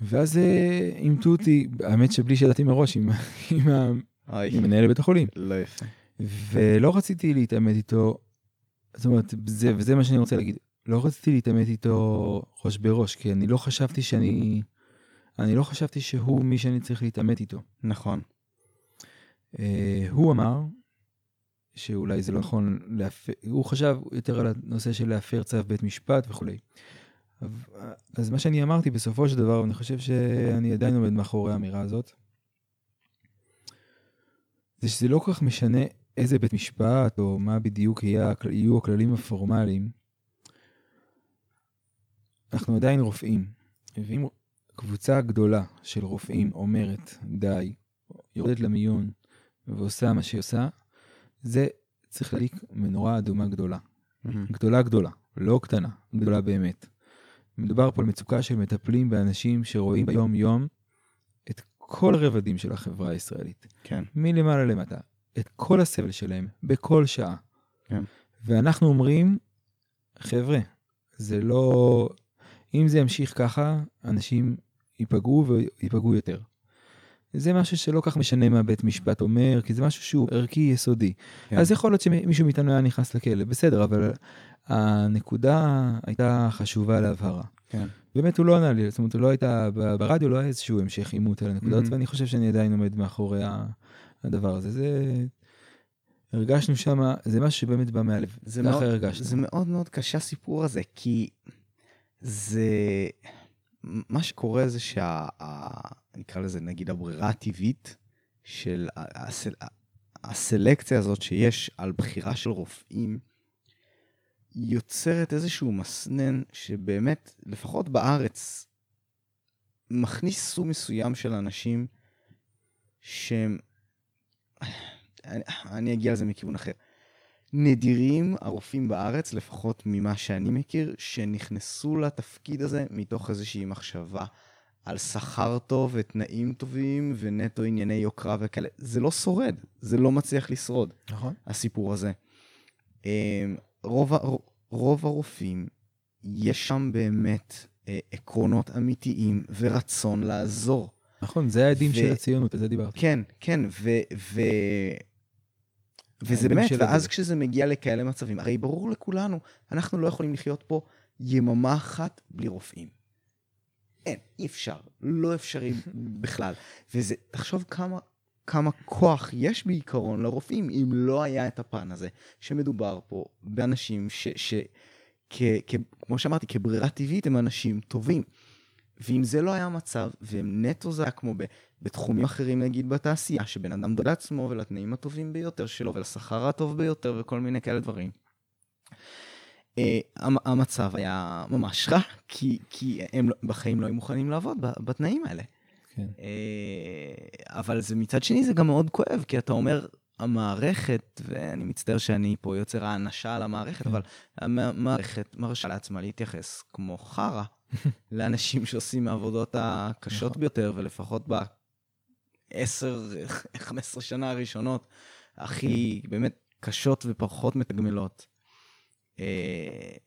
ואז אה, אימתו אותי, האמת שבלי שידעתי מראש, עם, עם, מנהל בית החולים. לא יפה. ולא רציתי להתעמת איתו, זאת אומרת, זה, וזה מה שאני רוצה להגיד, לא רציתי להתעמת איתו ראש בראש, כי אני לא חשבתי שאני, אני לא חשבתי שהוא מי שאני צריך להתעמת איתו. נכון. אה, הוא אמר שאולי זה לא נכון, להפר, הוא חשב יותר על הנושא של להפר צו בית משפט וכולי. אז מה שאני אמרתי בסופו של דבר, ואני חושב שאני עדיין עומד מאחורי האמירה הזאת, זה שזה לא כל כך משנה איזה בית משפט או מה בדיוק יהיה, יהיו הכללים הפורמליים. אנחנו עדיין רופאים, ואם קבוצה גדולה של רופאים אומרת די, יורדת למיון ועושה מה שהיא עושה, זה צריך להדליק מנורה אדומה גדולה. גדולה גדולה, לא קטנה, גדולה באמת. מדובר פה על מצוקה של מטפלים באנשים שרואים ביום יום את כל הרבדים של החברה הישראלית, כן. מלמעלה למטה, את כל הסבל שלהם, בכל שעה. כן. ואנחנו אומרים, חבר'ה, זה לא... אם זה ימשיך ככה, אנשים ייפגעו וייפגעו יותר. זה משהו שלא כך משנה מה בית משפט אומר, כי זה משהו שהוא ערכי יסודי. כן. אז יכול להיות שמישהו מאיתנו היה נכנס לכלא, בסדר, אבל הנקודה הייתה חשובה להבהרה. כן. באמת הוא לא ענה לי, זאת אומרת, הוא לא הייתה, ברדיו לא היה איזשהו המשך עימות על הזאת, מהמם. ואני חושב שאני עדיין עומד מאחורי הדבר הזה. זה... הרגשנו שם, זה משהו שבאמת בא מהלב. זה ככה מאוד, הרגשנו. זה מאוד מאוד קשה הסיפור הזה, כי זה... מה שקורה זה שה... נקרא לזה נגיד הברירה הטבעית של הסל... הסלקציה הזאת שיש על בחירה של רופאים, יוצרת איזשהו מסנן שבאמת, לפחות בארץ, מכניס סוג מסוים של אנשים שהם... אני, אני אגיע לזה מכיוון אחר. נדירים הרופאים בארץ, לפחות ממה שאני מכיר, שנכנסו לתפקיד הזה מתוך איזושהי מחשבה על שכר טוב ותנאים טובים ונטו ענייני יוקרה וכאלה. זה לא שורד, זה לא מצליח לשרוד, נכון. הסיפור הזה. אמ, רוב, רוב הרופאים, יש שם באמת אה, עקרונות אמיתיים ורצון לעזור. נכון, זה העדים ו- של הציונות, על זה דיברתי. כן, כן, ו... ו... וזה באמת, ואז הדרך. כשזה מגיע לכאלה מצבים, הרי ברור לכולנו, אנחנו לא יכולים לחיות פה יממה אחת בלי רופאים. אין, אי אפשר, לא אפשרי בכלל. וזה, תחשוב כמה, כמה כוח יש בעיקרון לרופאים, אם לא היה את הפן הזה, שמדובר פה באנשים ש... ש כ, כ, כמו שאמרתי, כברירה טבעית הם אנשים טובים. ואם זה לא היה המצב, והם נטו זה היה כמו ב, בתחומים אחרים, נגיד בתעשייה, שבן אדם דואג לעצמו ולתנאים הטובים ביותר שלו ולשכר הטוב ביותר וכל מיני כאלה דברים. Uh, המצב היה ממש רע, כי, כי הם לא- בחיים לא היו מוכנים לעבוד בתנאים האלה. כן. Uh, אבל זה מצד שני זה גם מאוד כואב, כי אתה אומר, המערכת, ואני מצטער שאני פה יוצר האנשה על המערכת, כן. אבל המערכת מרשה לעצמה להתייחס כמו חרא לאנשים שעושים מהעבודות הקשות נכון. ביותר, ולפחות ב-10-15 שנה הראשונות, הכי באמת קשות ופחות מתגמלות אה,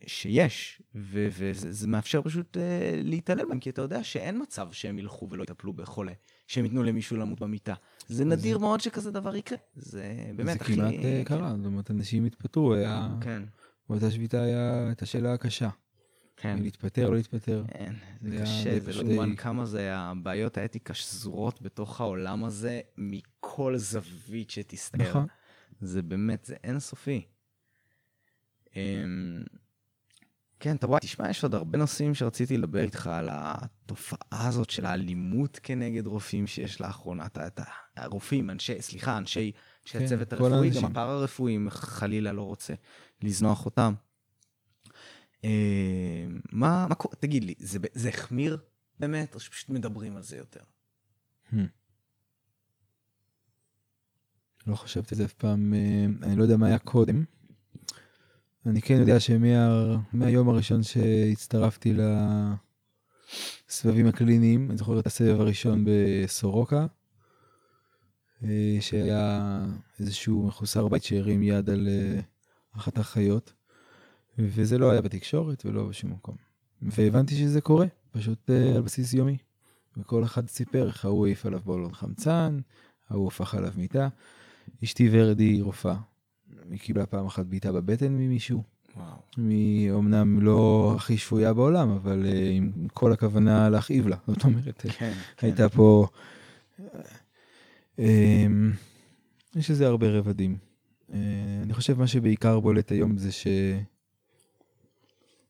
שיש, ו- וזה זה מאפשר פשוט אה, להתעלל בהם, כי אתה יודע שאין מצב שהם ילכו ולא יטפלו בחולה, שהם ייתנו למישהו למות במיטה. זה נדיר מאוד שכזה דבר יקרה. זה באמת זה הכי... כמעט אה, קרה, זאת אומרת, אנשים התפטרו, היה... כן, באותה שביתה היה את השאלה הקשה. כן. להתפטר או לא להתפטר. כן, זה זה קשה, זה לא מובן כמה זה הבעיות האתיקה שזורות בתוך העולם הזה, מכל זווית שתסתכל. נכון. זה באמת, זה אינסופי. אמ, כן, אתה רואה, תשמע, יש עוד הרבה נושאים שרציתי לדבר איתך על התופעה הזאת של האלימות כנגד רופאים שיש לאחרונה. אתה, אתה, הרופאים, אנשי, סליחה, אנשי, אנשי כן, הצוות הרפואי, האנשים. גם הפארה-רפואיים, חלילה לא רוצה לזנוח אותם. אמ, מה, מה קורה, תגיד לי, זה, זה החמיר באמת, או שפשוט מדברים על זה יותר? Hmm. לא חשבתי על זה אף פעם, אה, אני לא יודע מה היה קודם. אני כן יודע שמהיום הראשון שהצטרפתי לסבבים הקליניים, אני זוכר את הסבב הראשון בסורוקה, אה, שהיה איזשהו מחוסר בית שהרים יד על אה, אחת האחיות, וזה לא היה בתקשורת ולא בשום מקום. והבנתי שזה קורה, פשוט אה, על בסיס יומי. וכל אחד סיפר איך ההוא העיף עליו בלון חמצן, ההוא הפך עליו מיטה. אשתי ורדי היא רופאה. היא קיבלה פעם אחת בעיטה בבטן ממישהו. וואו. היא אומנם לא הכי שפויה בעולם, אבל אה, עם כל הכוונה להכאיב לה. זאת אומרת, אה, כן, כן. הייתה פה... אה, יש לזה הרבה רבדים. אני חושב מה שבעיקר בולט היום זה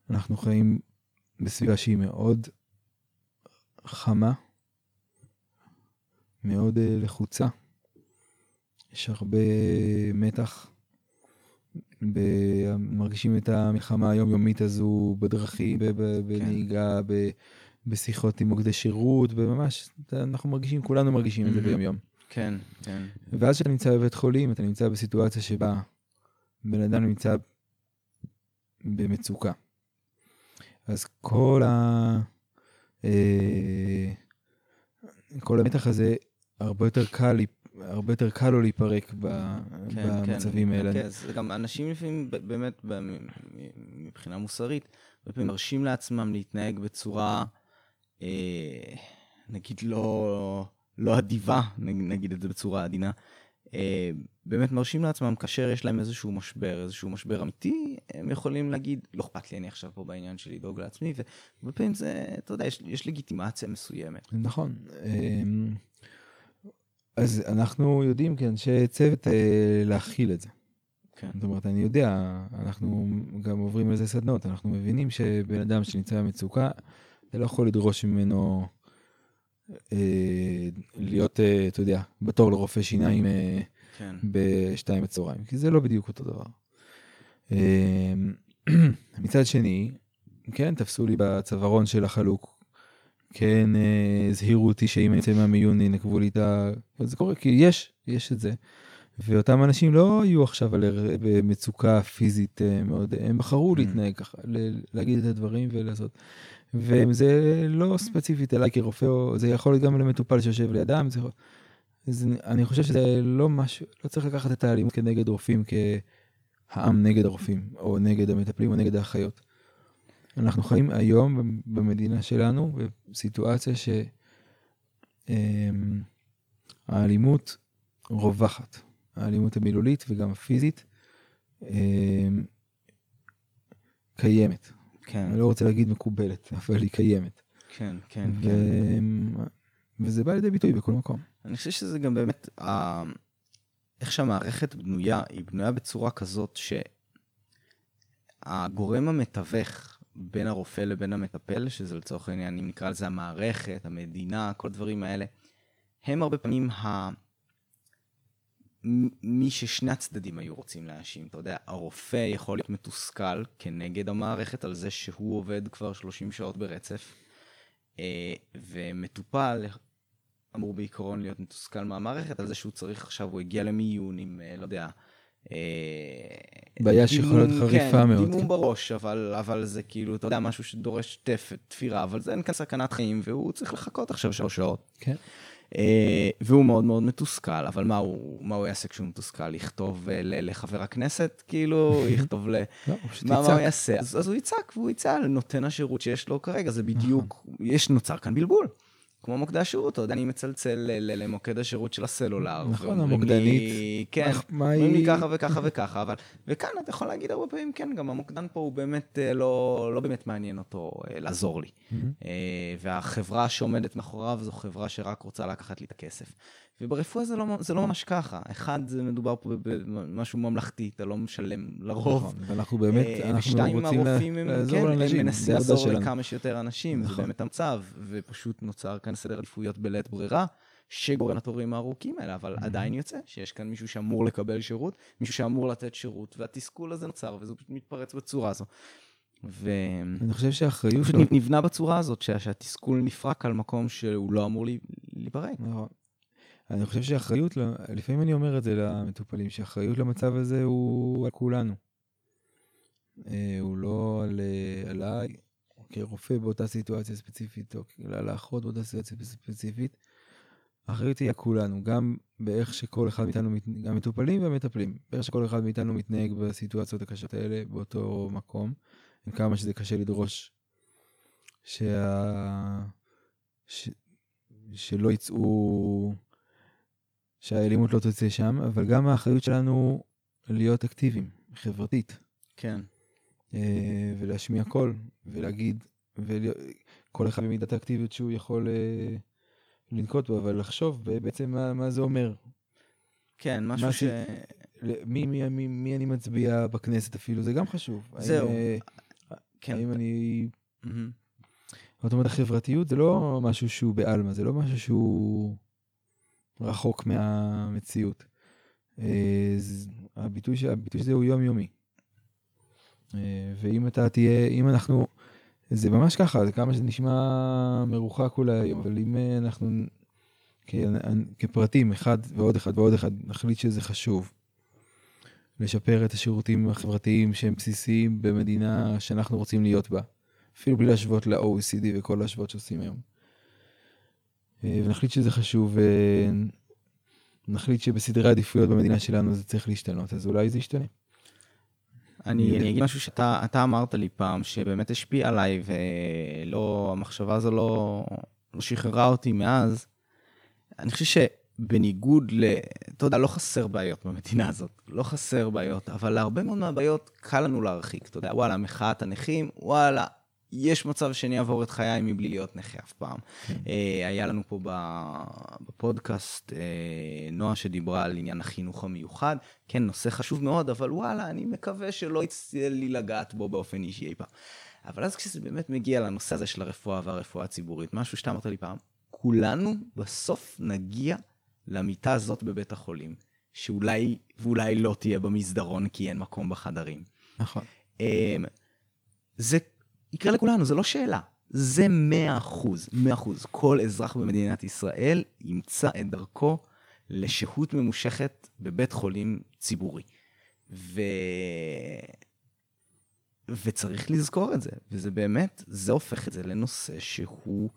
שאנחנו חיים בסביבה שהיא מאוד חמה, מאוד לחוצה. יש הרבה מתח. מרגישים את המלחמה היומיומית הזו בדרכים, ב- בנהיגה, בשיחות עם מוקדי שירות, וממש, אנחנו מרגישים, כולנו מרגישים את זה מהמם. ביום יום. כן, כן. ואז כשאתה נמצא בבית חולים, אתה נמצא בסיטואציה שבה בן אדם נמצא במצוקה. אז כל ה... אה, כל המתח הזה, הרבה יותר קל, הרבה יותר קל לו להיפרק ב- כן, במצבים כן. האלה. כן, זה גם אנשים לפעמים באמת, מבחינה מוסרית, הרבה פעמים מרשים לעצמם להתנהג בצורה, אה, נגיד, לא, לא אדיבה, נגיד את זה בצורה עדינה, אה, באמת מרשים לעצמם כאשר יש להם איזשהו משבר, איזשהו משבר אמיתי, הם יכולים להגיד, לא אכפת לי, אני עכשיו פה בעניין של לדאוג לעצמי, והרבה פעמים זה, אתה יודע, יש, יש לגיטימציה מסוימת. נכון. אמ, אז אנחנו יודעים כאנשי צוות אה, להכיל את זה. כן. זאת אומרת, אני יודע, אנחנו גם עוברים לזה סדנות, אנחנו מבינים שבן אדם שנמצא במצוקה, אתה לא יכול לדרוש ממנו אה, להיות, אה, אתה יודע, בתור לרופא שיניים אה, כן. בשתיים בצהריים, כי זה לא בדיוק אותו דבר. אה, מצד שני, כן, תפסו לי בצווארון של החלוק, כן, אה, הזהירו אותי שאם אני אצא מהמיון ינקבו לי את ה... זה קורה, כי יש, יש את זה. ואותם אנשים לא היו עכשיו על במצוקה פיזית אה, מאוד, הם בחרו mm. להתנהג ככה, להגיד את הדברים ולעשות. וזה לא ספציפית אליי כרופא, זה יכול להיות גם למטופל שיושב לידם. זה, זה, אני חושב שזה לא משהו, לא צריך לקחת את האלימות כנגד רופאים כעם נגד הרופאים, או נגד המטפלים, או נגד האחיות. אנחנו חיים היום במדינה שלנו בסיטואציה שהאלימות אמ, רווחת. האלימות המילולית וגם הפיזית אמ, קיימת. כן. אני לא רוצה להגיד מקובלת, אבל היא קיימת. כן, כן, ו... כן. וזה בא לידי ביטוי בכל מקום. אני חושב שזה גם באמת, ה... איך שהמערכת בנויה, היא בנויה בצורה כזאת שהגורם המתווך בין הרופא לבין המטפל, שזה לצורך העניין, אם נקרא לזה המערכת, המדינה, כל הדברים האלה, הם הרבה פעמים ה... מי ששני הצדדים היו רוצים להאשים. אתה יודע, הרופא יכול להיות מתוסכל כנגד המערכת על זה שהוא עובד כבר 30 שעות ברצף, אה, ומטופל אמור בעיקרון להיות מתוסכל מהמערכת על זה שהוא צריך עכשיו, הוא הגיע למיון עם, אה, לא יודע, בעיה שיכולה להיות חריפה כן, מאוד. דימום בראש, אבל, אבל זה כאילו, אתה יודע, משהו שדורש תפת, תפירה, אבל זה אין כאן סכנת חיים, והוא צריך לחכות עכשיו שלוש שעות. כן. אה, והוא מאוד מאוד מתוסכל, אבל מה הוא, מה הוא יעשה כשהוא מתוסכל? יכתוב אה, לחבר הכנסת, כאילו, יכתוב ל... לא, מה, מה הוא יעשה? אז, אז הוא יצעק, והוא יצא על נותן השירות שיש לו כרגע, זה בדיוק, נכון. יש, נוצר כאן בלבול. כמו מוקדי השירות, אתה יודע, אני מצלצל למוקד השירות של הסלולר. נכון, המוקדנית. כן, אומרים לי ככה וככה וככה, אבל, וכאן אתה יכול להגיד הרבה פעמים, כן, גם המוקדן פה הוא באמת אה, לא, לא באמת מעניין אותו אה, לעזור לי. אה, והחברה שעומדת מאחוריו זו חברה שרק רוצה לקחת לי את הכסף. וברפואה זה לא, זה לא ממש ככה. אחד, זה מדובר פה במשהו ממלכתי, אתה לא משלם לרוב. נכון, ואנחנו באמת, אנחנו רוצים לעזור כן, לאנשים, הם מנסים לעזור לכמה שיותר אנשים, זה באמת המצב, ופשוט נוצר כאן סדר עדיפויות בלית ברירה. שגורם לתורים הארוכים האלה, אבל עדיין יוצא שיש כאן מישהו שאמור לקבל שירות, מישהו שאמור לתת שירות, והתסכול הזה נוצר, וזה פשוט מתפרץ בצורה הזו. ו... אני חושב שהאחריות... פשוט נבנה בצורה הזאת, שהתסכול נפרק על מקום שהוא לא אמור להיפרק. נכון. אני חושב שאחריות, לפעמים אני אומר את זה למטופלים, שאחריות למצב הזה הוא על כולנו. אה, הוא לא על, עליי, כרופא באותה סיטואציה ספציפית, או על האחות באותה סיטואציה ספציפית. האחריות היא על כולנו, גם באיך שכל אחד מאיתנו, גם מטופלים ומטפלים, באיך שכל אחד מאיתנו מתנהג בסיטואציות הקשות האלה באותו מקום, עם כמה שזה קשה לדרוש שה... ש... שלא יצאו שהאלימות לא תצא שם, אבל גם האחריות שלנו להיות אקטיביים, חברתית. כן. אה, ולהשמיע קול, ולהגיד, וכל אחד במידת האקטיביות שהוא יכול אה, לנקוט בו, אבל לחשוב בעצם מה, מה זה אומר. כן, משהו מה ש... מי, מי, מי, מי אני מצביע בכנסת אפילו, זה גם חשוב. זהו. האם, אה, כן. האם אני... Mm-hmm. זאת אומרת, החברתיות זה לא משהו שהוא בעלמא, זה לא משהו שהוא... רחוק מהמציאות. אה, הביטוי, הביטוי הזה הוא יומיומי. אה, ואם אתה תהיה, אם אנחנו, זה ממש ככה, זה כמה שזה נשמע מרוחק אולי היום, אבל אם אנחנו כפרטים, אחד ועוד אחד ועוד אחד, נחליט שזה חשוב, לשפר את השירותים החברתיים שהם בסיסיים במדינה שאנחנו רוצים להיות בה, אפילו בלי להשוות ל-OECD וכל ההשוואות שעושים היום. אה, ונחליט שזה חשוב, ונחליט שבסדרי העדיפויות במדינה שלנו זה צריך להשתנות, אז אולי זה ישתנה. אני, אני אגיד משהו שאתה אמרת לי פעם, שבאמת השפיע עליי, ולא, המחשבה הזו לא, לא שחררה אותי מאז. אני חושב שבניגוד ל... אתה יודע, לא חסר בעיות במדינה הזאת, לא חסר בעיות, אבל להרבה מאוד מהבעיות קל לנו להרחיק. אתה יודע, וואלה, מחאת הנכים, וואלה, יש מצב שאני אעבור את חיי מבלי להיות נכה אף פעם. כן. אה, היה לנו פה בפודקאסט אה, נועה שדיברה על עניין החינוך המיוחד. כן, נושא חשוב מאוד, אבל וואלה, אני מקווה שלא יצא לי לגעת בו באופן אישי אי פעם. אבל אז כשזה באמת מגיע לנושא הזה של הרפואה והרפואה הציבורית, משהו שאתה אמרת לי פעם, כולנו בסוף נגיע למיטה הזאת בבית החולים, שאולי ואולי לא תהיה במסדרון כי אין מקום בחדרים. נכון. אמ, זה יקרה לכולנו, זה לא שאלה. זה 100 אחוז, 100 אחוז. כל אזרח במדינת ישראל ימצא את דרכו לשהות ממושכת בבית חולים ציבורי. ו... וצריך לזכור את זה, וזה באמת, זה הופך את זה לנושא שהוא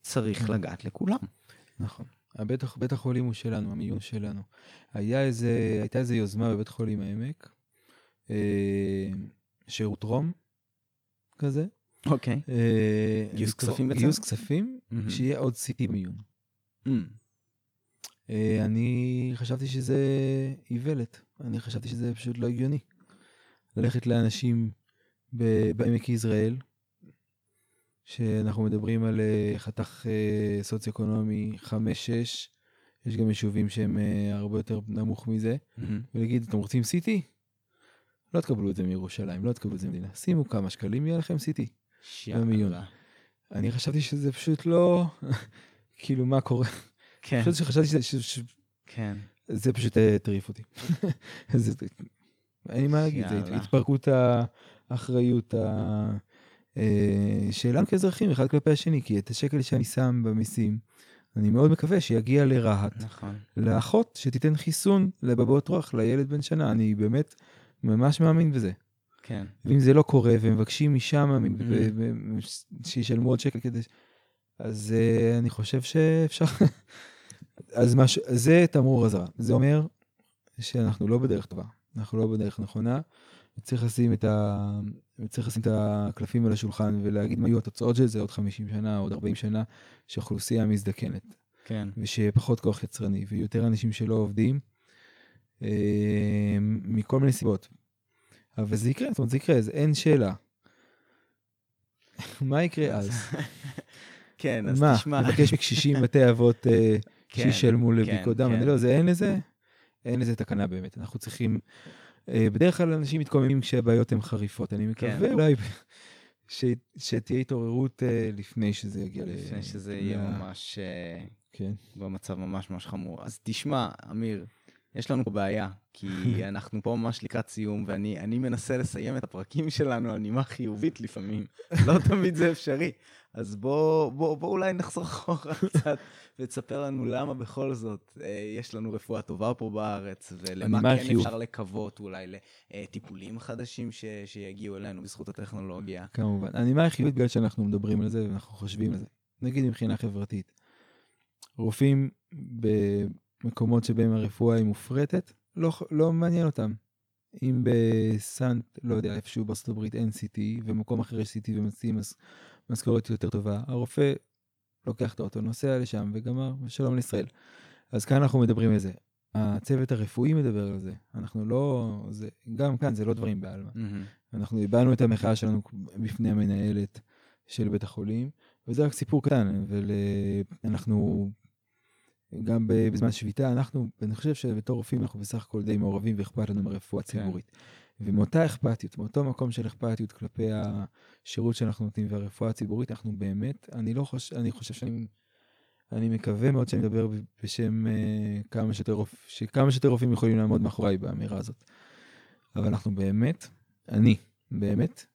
צריך לגעת לכולם. נכון. הבית, בית החולים הוא שלנו, המיון שלנו. היה איזה, הייתה איזו יוזמה בבית חולים העמק, אה, שירות רום כזה. אוקיי. אה, גיוס כספים בעצם? גיוס כספים. שיהיה עוד CT מיון. Mm. אה, אני חשבתי שזה איוולת, אני חשבתי שזה פשוט לא הגיוני. ללכת לאנשים בעמק יזרעאל, שאנחנו מדברים על אה, חתך סוציו-אקונומי 5-6, יש גם יישובים שהם הרבה יותר נמוך מזה. ולהגיד, אתם רוצים CT? לא תקבלו את זה מירושלים, לא תקבלו את זה ממדינה. שימו כמה שקלים, יהיה לכם CT. במיון. אני חשבתי שזה פשוט לא, כאילו, מה קורה? כן. פשוט שחשבתי שזה. כן. זה פשוט הטריף אותי. אין לי מה להגיד, זה התפרקות האחריות, אה, שלנו כאזרחים, אחד כלפי השני, כי את השקל שאני שם במיסים, אני מאוד מקווה שיגיע לרהט. נכון. לאחות שתיתן חיסון לבבות רוח לילד בן שנה. אני באמת ממש מאמין בזה. כן. ואם זה לא קורה, ומבקשים משם mm-hmm. שישלמו עוד שקל כדי... אז uh, אני חושב שאפשר... אז מש... זה תמרור אזהרה. זה אומר שאנחנו לא בדרך טובה, אנחנו לא בדרך נכונה. צריך לשים את, ה... צריך לשים את הקלפים על השולחן ולהגיד מה יהיו התוצאות של זה עוד 50 שנה, עוד 40 שנה, שאוכלוסייה מזדקנת. כן. ושיהיה פחות כוח יצרני, ויותר אנשים שלא עובדים, אה, מכל מיני סיבות. אבל זה יקרה, זאת אומרת, זה יקרה, אז אין שאלה. מה יקרה אז? כן, אז מה, תשמע. מה, נבקש מקשישים בתי אבות אה, כן, שישלמו כן, לבדיקות דם? אני לא, זה אין לזה, אין לזה תקנה באמת. אנחנו צריכים... אה, בדרך כלל אנשים מתקוממים כשהבעיות הן חריפות. אני מקווה כן. אולי שתהיה התעוררות אה, לפני שזה יגיע ל... לפני שזה יהיה ממש... כן. במצב ממש ממש חמור. אז תשמע, אמיר, יש לנו פה בעיה, כי אנחנו פה ממש לקראת סיום, ואני מנסה לסיים את הפרקים שלנו על נימה חיובית לפעמים. לא תמיד זה אפשרי. אז בוא, בוא, בוא אולי נחזור אחורה קצת ותספר לנו למה בכל זאת אה, יש לנו רפואה טובה פה בארץ, ולמה כן חיוב. אפשר לקוות אולי לטיפולים חדשים ש, שיגיעו אלינו בזכות הטכנולוגיה. כמובן. אני מה חיובית בגלל שאנחנו מדברים על זה ואנחנו חושבים על זה. נגיד מבחינה חברתית. רופאים במקומות שבהם הרפואה היא מופרטת, לא, לא מעניין אותם. אם בסנט, לא יודע, איפשהו בארצות הברית אין CT, ומקום אחר יש CT ומציעים משכורת יותר טובה, הרופא לוקח את האוטו, נוסע לשם וגמר, ושלום לישראל. אז כאן אנחנו מדברים על זה. הצוות הרפואי מדבר על זה. אנחנו לא, זה, גם כאן זה לא דברים בעלמא. Mm-hmm. אנחנו הבענו את המחאה שלנו בפני המנהלת של בית החולים, וזה רק סיפור קטן, ואנחנו גם בזמן שביתה, אנחנו, אני חושב שבתור רופאים אנחנו בסך הכל די מעורבים ואכפת לנו מהרפואה כן. הציבורית. ומאותה אכפתיות, מאותו מקום של אכפתיות כלפי השירות שאנחנו נותנים והרפואה הציבורית, אנחנו באמת, אני לא חושב, אני חושב שאני, אני מקווה מאוד שאני מדבר בשם uh, כמה שיותר רופאים, שכמה שיותר רופאים יכולים לעמוד מאחוריי באמירה הזאת. אבל אנחנו באמת, אני באמת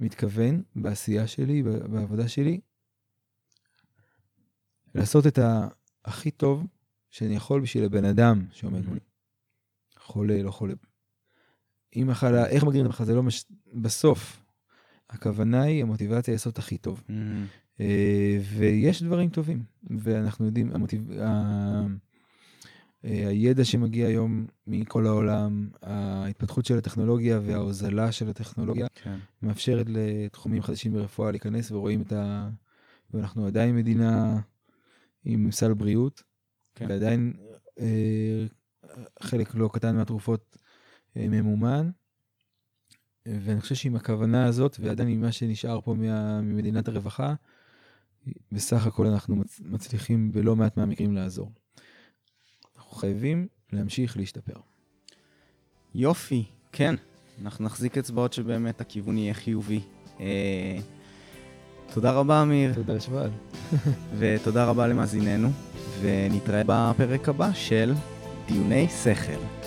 מתכוון בעשייה שלי, בעבודה שלי, לעשות את הכי טוב שאני יכול בשביל הבן אדם שעומד מולי. חולה, לא חולה, אם מחלה, איך מגדירים את המחלה, זה לא מש... בסוף, הכוונה היא, המוטיבציה לעשות הכי טוב. Mm-hmm. ויש דברים טובים, ואנחנו יודעים, המוטיב... ה... אה, הידע שמגיע היום מכל העולם, ההתפתחות של הטכנולוגיה וההוזלה של הטכנולוגיה, כן. מאפשרת לתחומים חדשים ברפואה להיכנס ורואים את ה... ואנחנו עדיין מדינה עם סל בריאות, כן. ועדיין אה, חלק לא קטן מהתרופות אה, ממומן. ואני חושב שעם הכוונה הזאת, ועדיין עם מה שנשאר פה מה, ממדינת הרווחה, בסך הכל אנחנו מצ, מצליחים בלא מעט מהמקרים לעזור. אנחנו חייבים להמשיך להשתפר. יופי, כן. אנחנו נחזיק אצבעות שבאמת הכיוון יהיה חיובי. אה, תודה רבה, אמיר. תודה, שבל. ותודה רבה למאזיננו, ונתראה בפרק הבא של דיוני שכל.